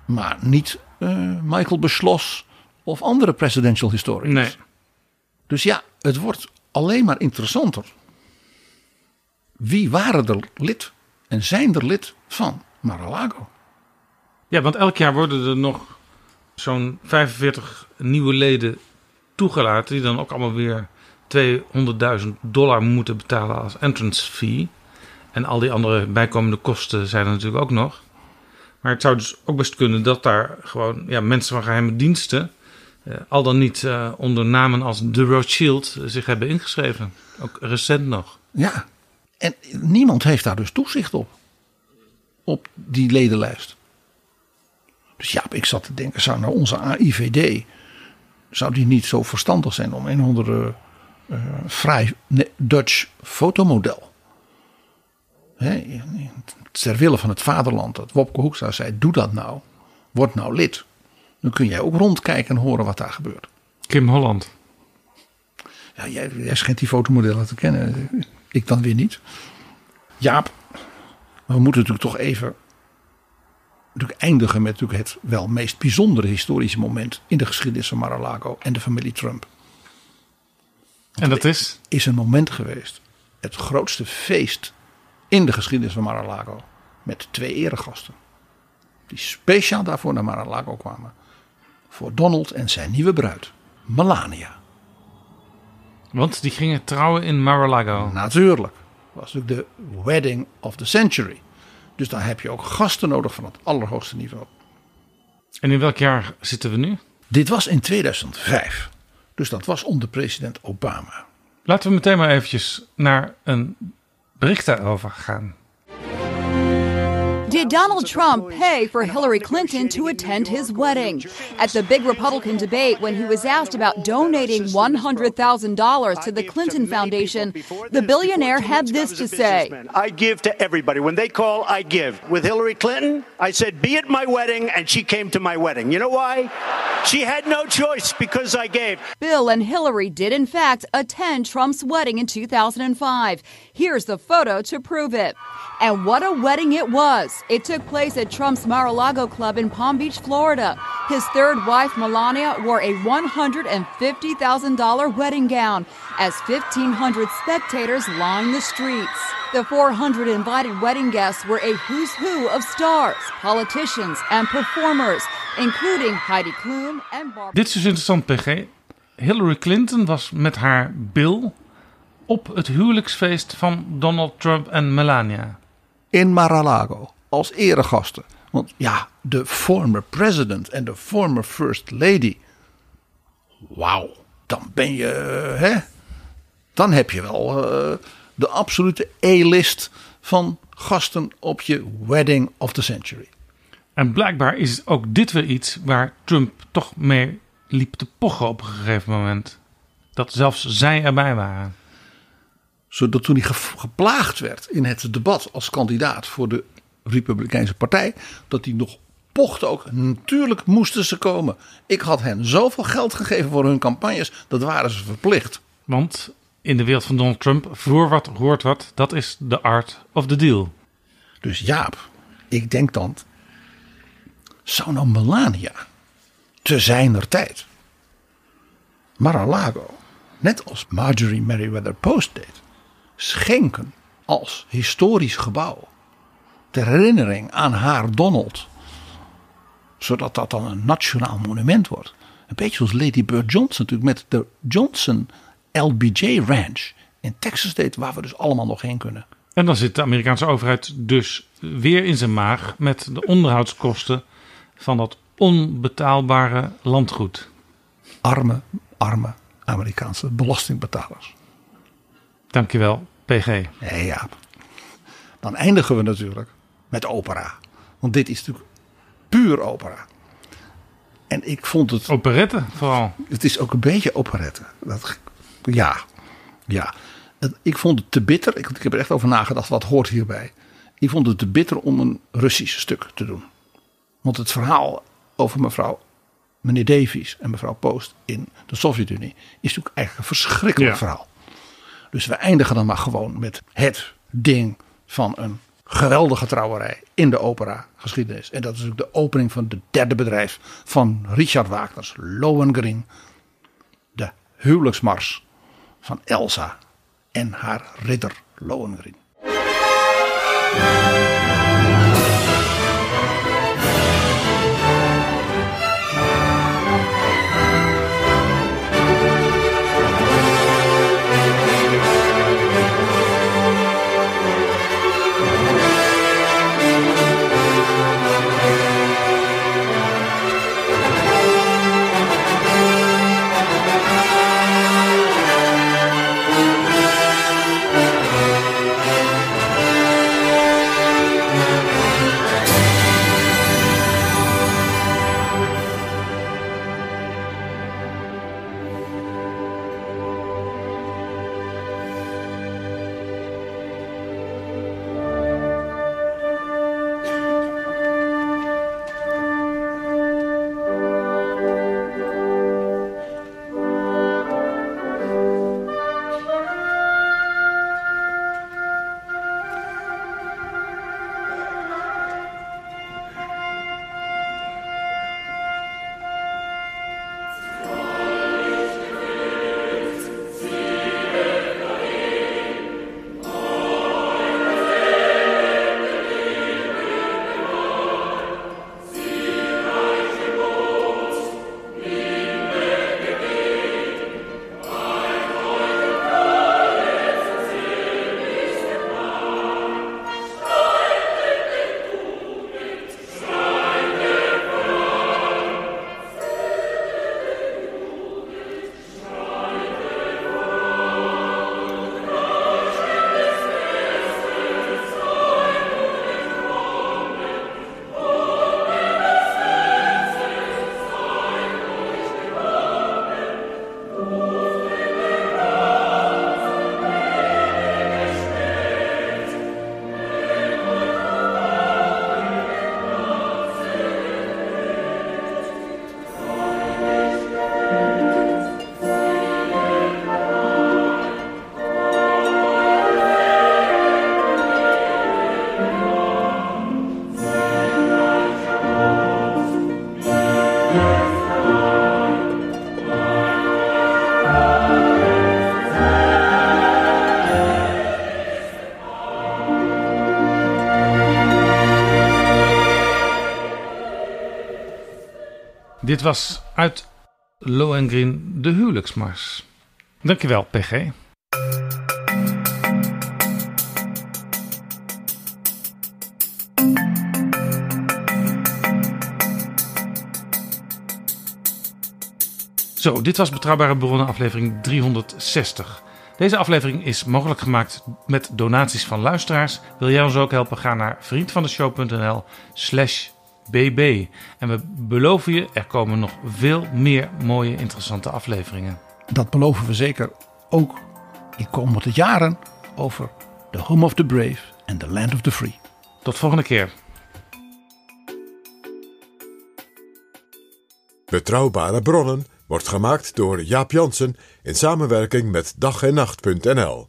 Maar niet uh, Michael Beslos of andere presidential historians. Nee. Dus ja, het wordt alleen maar interessanter. Wie waren er lid en zijn er lid van Mar-a-Lago? Ja, want elk jaar worden er nog zo'n 45 nieuwe leden toegelaten. Die dan ook allemaal weer 200.000 dollar moeten betalen als entrance fee. En al die andere bijkomende kosten zijn er natuurlijk ook nog. Maar het zou dus ook best kunnen dat daar gewoon ja, mensen van geheime diensten. Eh, al dan niet eh, onder namen als The Rothschild zich hebben ingeschreven. Ook recent nog. Ja, en niemand heeft daar dus toezicht op. Op die ledenlijst. Dus ja, ik zat te denken, zou nou onze AIVD, zou die niet zo verstandig zijn om een of andere vrij Dutch fotomodel. Hè, ter wille van het vaderland, dat Wopke Hoekstra zei, doe dat nou. Word nou lid. Dan kun jij ook rondkijken en horen wat daar gebeurt. Kim Holland. Ja, jij, jij schijnt die fotomodellen te kennen. Ik dan weer niet. Jaap, we moeten natuurlijk toch even natuurlijk eindigen met natuurlijk het wel meest bijzondere historische moment in de geschiedenis van Mar-a-Lago en de familie Trump. en dat is? Is een moment geweest. Het grootste feest in de geschiedenis van Mar-a-Lago. Met twee eregasten. Die speciaal daarvoor naar Mar-a-Lago kwamen. Voor Donald en zijn nieuwe bruid, Melania. Want die gingen trouwen in Mar-a-Lago. Natuurlijk. Dat was natuurlijk de wedding of the century. Dus dan heb je ook gasten nodig van het allerhoogste niveau. En in welk jaar zitten we nu? Dit was in 2005. Dus dat was onder president Obama. Laten we meteen maar eventjes naar een bericht daarover gaan. Did Donald Trump pay for Hillary Clinton to attend his wedding? At the big Republican debate, when he was asked about donating $100,000 to the Clinton Foundation, the billionaire had this to say I give to everybody. When they call, I give. With Hillary Clinton, I said, Be at my wedding, and she came to my wedding. You know why? She had no choice because I gave. Bill and Hillary did, in fact, attend Trump's wedding in 2005. Here's the photo to prove it. And what a wedding it was! It took place at Trump's Mar a Lago Club in Palm Beach, Florida. His third wife, Melania, wore a $150,000 wedding gown as 1,500 spectators lined the streets. The 400 invited wedding guests were a who's who of stars, politicians, and performers, including Heidi Klum and Barbara. Dit is dus interessant, PG. Hillary Clinton was met haar Bill op het huwelijksfeest van Donald Trump en Melania in Mar-a-Lago als eregasten. Want ja, de former president en de former first lady. Wauw, dan ben je, hè? Dan heb je wel uh, de absolute A-list van gasten op je wedding of the century. En blijkbaar is ook dit weer iets waar Trump toch mee liep te pochen op een gegeven moment. Dat zelfs zij erbij waren zodat toen hij geplaagd werd in het debat als kandidaat voor de Republikeinse Partij, dat hij nog pochte ook. Natuurlijk moesten ze komen. Ik had hen zoveel geld gegeven voor hun campagnes, dat waren ze verplicht. Want in de wereld van Donald Trump, voor wat hoort wat, dat is de art of the deal. Dus Jaap, ik denk dan, zou nou Melania te zijner tijd Mar-a-Lago, net als Marjorie Merriweather Post deed, schenken als historisch gebouw ter herinnering aan haar Donald. Zodat dat dan een nationaal monument wordt. Een beetje zoals Lady Bird Johnson natuurlijk met de Johnson LBJ Ranch in Texas State, waar we dus allemaal nog heen kunnen. En dan zit de Amerikaanse overheid dus weer in zijn maag met de onderhoudskosten van dat onbetaalbare landgoed. Arme, arme Amerikaanse belastingbetalers. Dankjewel, PG. Nee, ja. Dan eindigen we natuurlijk met opera. Want dit is natuurlijk puur opera. En ik vond het. Operette vooral. Het is ook een beetje operette. Dat, ja, ja. Ik vond het te bitter. Ik, ik heb er echt over nagedacht. Wat hoort hierbij? Ik vond het te bitter om een Russisch stuk te doen. Want het verhaal over mevrouw, meneer Davies en mevrouw Post in de Sovjet-Unie is natuurlijk eigenlijk een verschrikkelijk verhaal. Dus we eindigen dan maar gewoon met het ding van een geweldige trouwerij in de opera geschiedenis. En dat is ook de opening van het derde bedrijf van Richard Wagner's Lohengrin. De huwelijksmars van Elsa en haar ridder Lohengrin. Dit was uit Lohengrin de huwelijksmars. Dankjewel, PG. Zo, dit was Betrouwbare Bronnen aflevering 360. Deze aflevering is mogelijk gemaakt met donaties van luisteraars. Wil jij ons ook helpen? Ga naar vriendvandeshow.nl slash bb. En we beloven je, er komen nog veel meer mooie interessante afleveringen. Dat beloven we zeker ook in komende jaren over The Home of the Brave en The Land of the Free. Tot volgende keer. Betrouwbare bronnen wordt gemaakt door Jaap Jansen in samenwerking met dag en nacht.nl.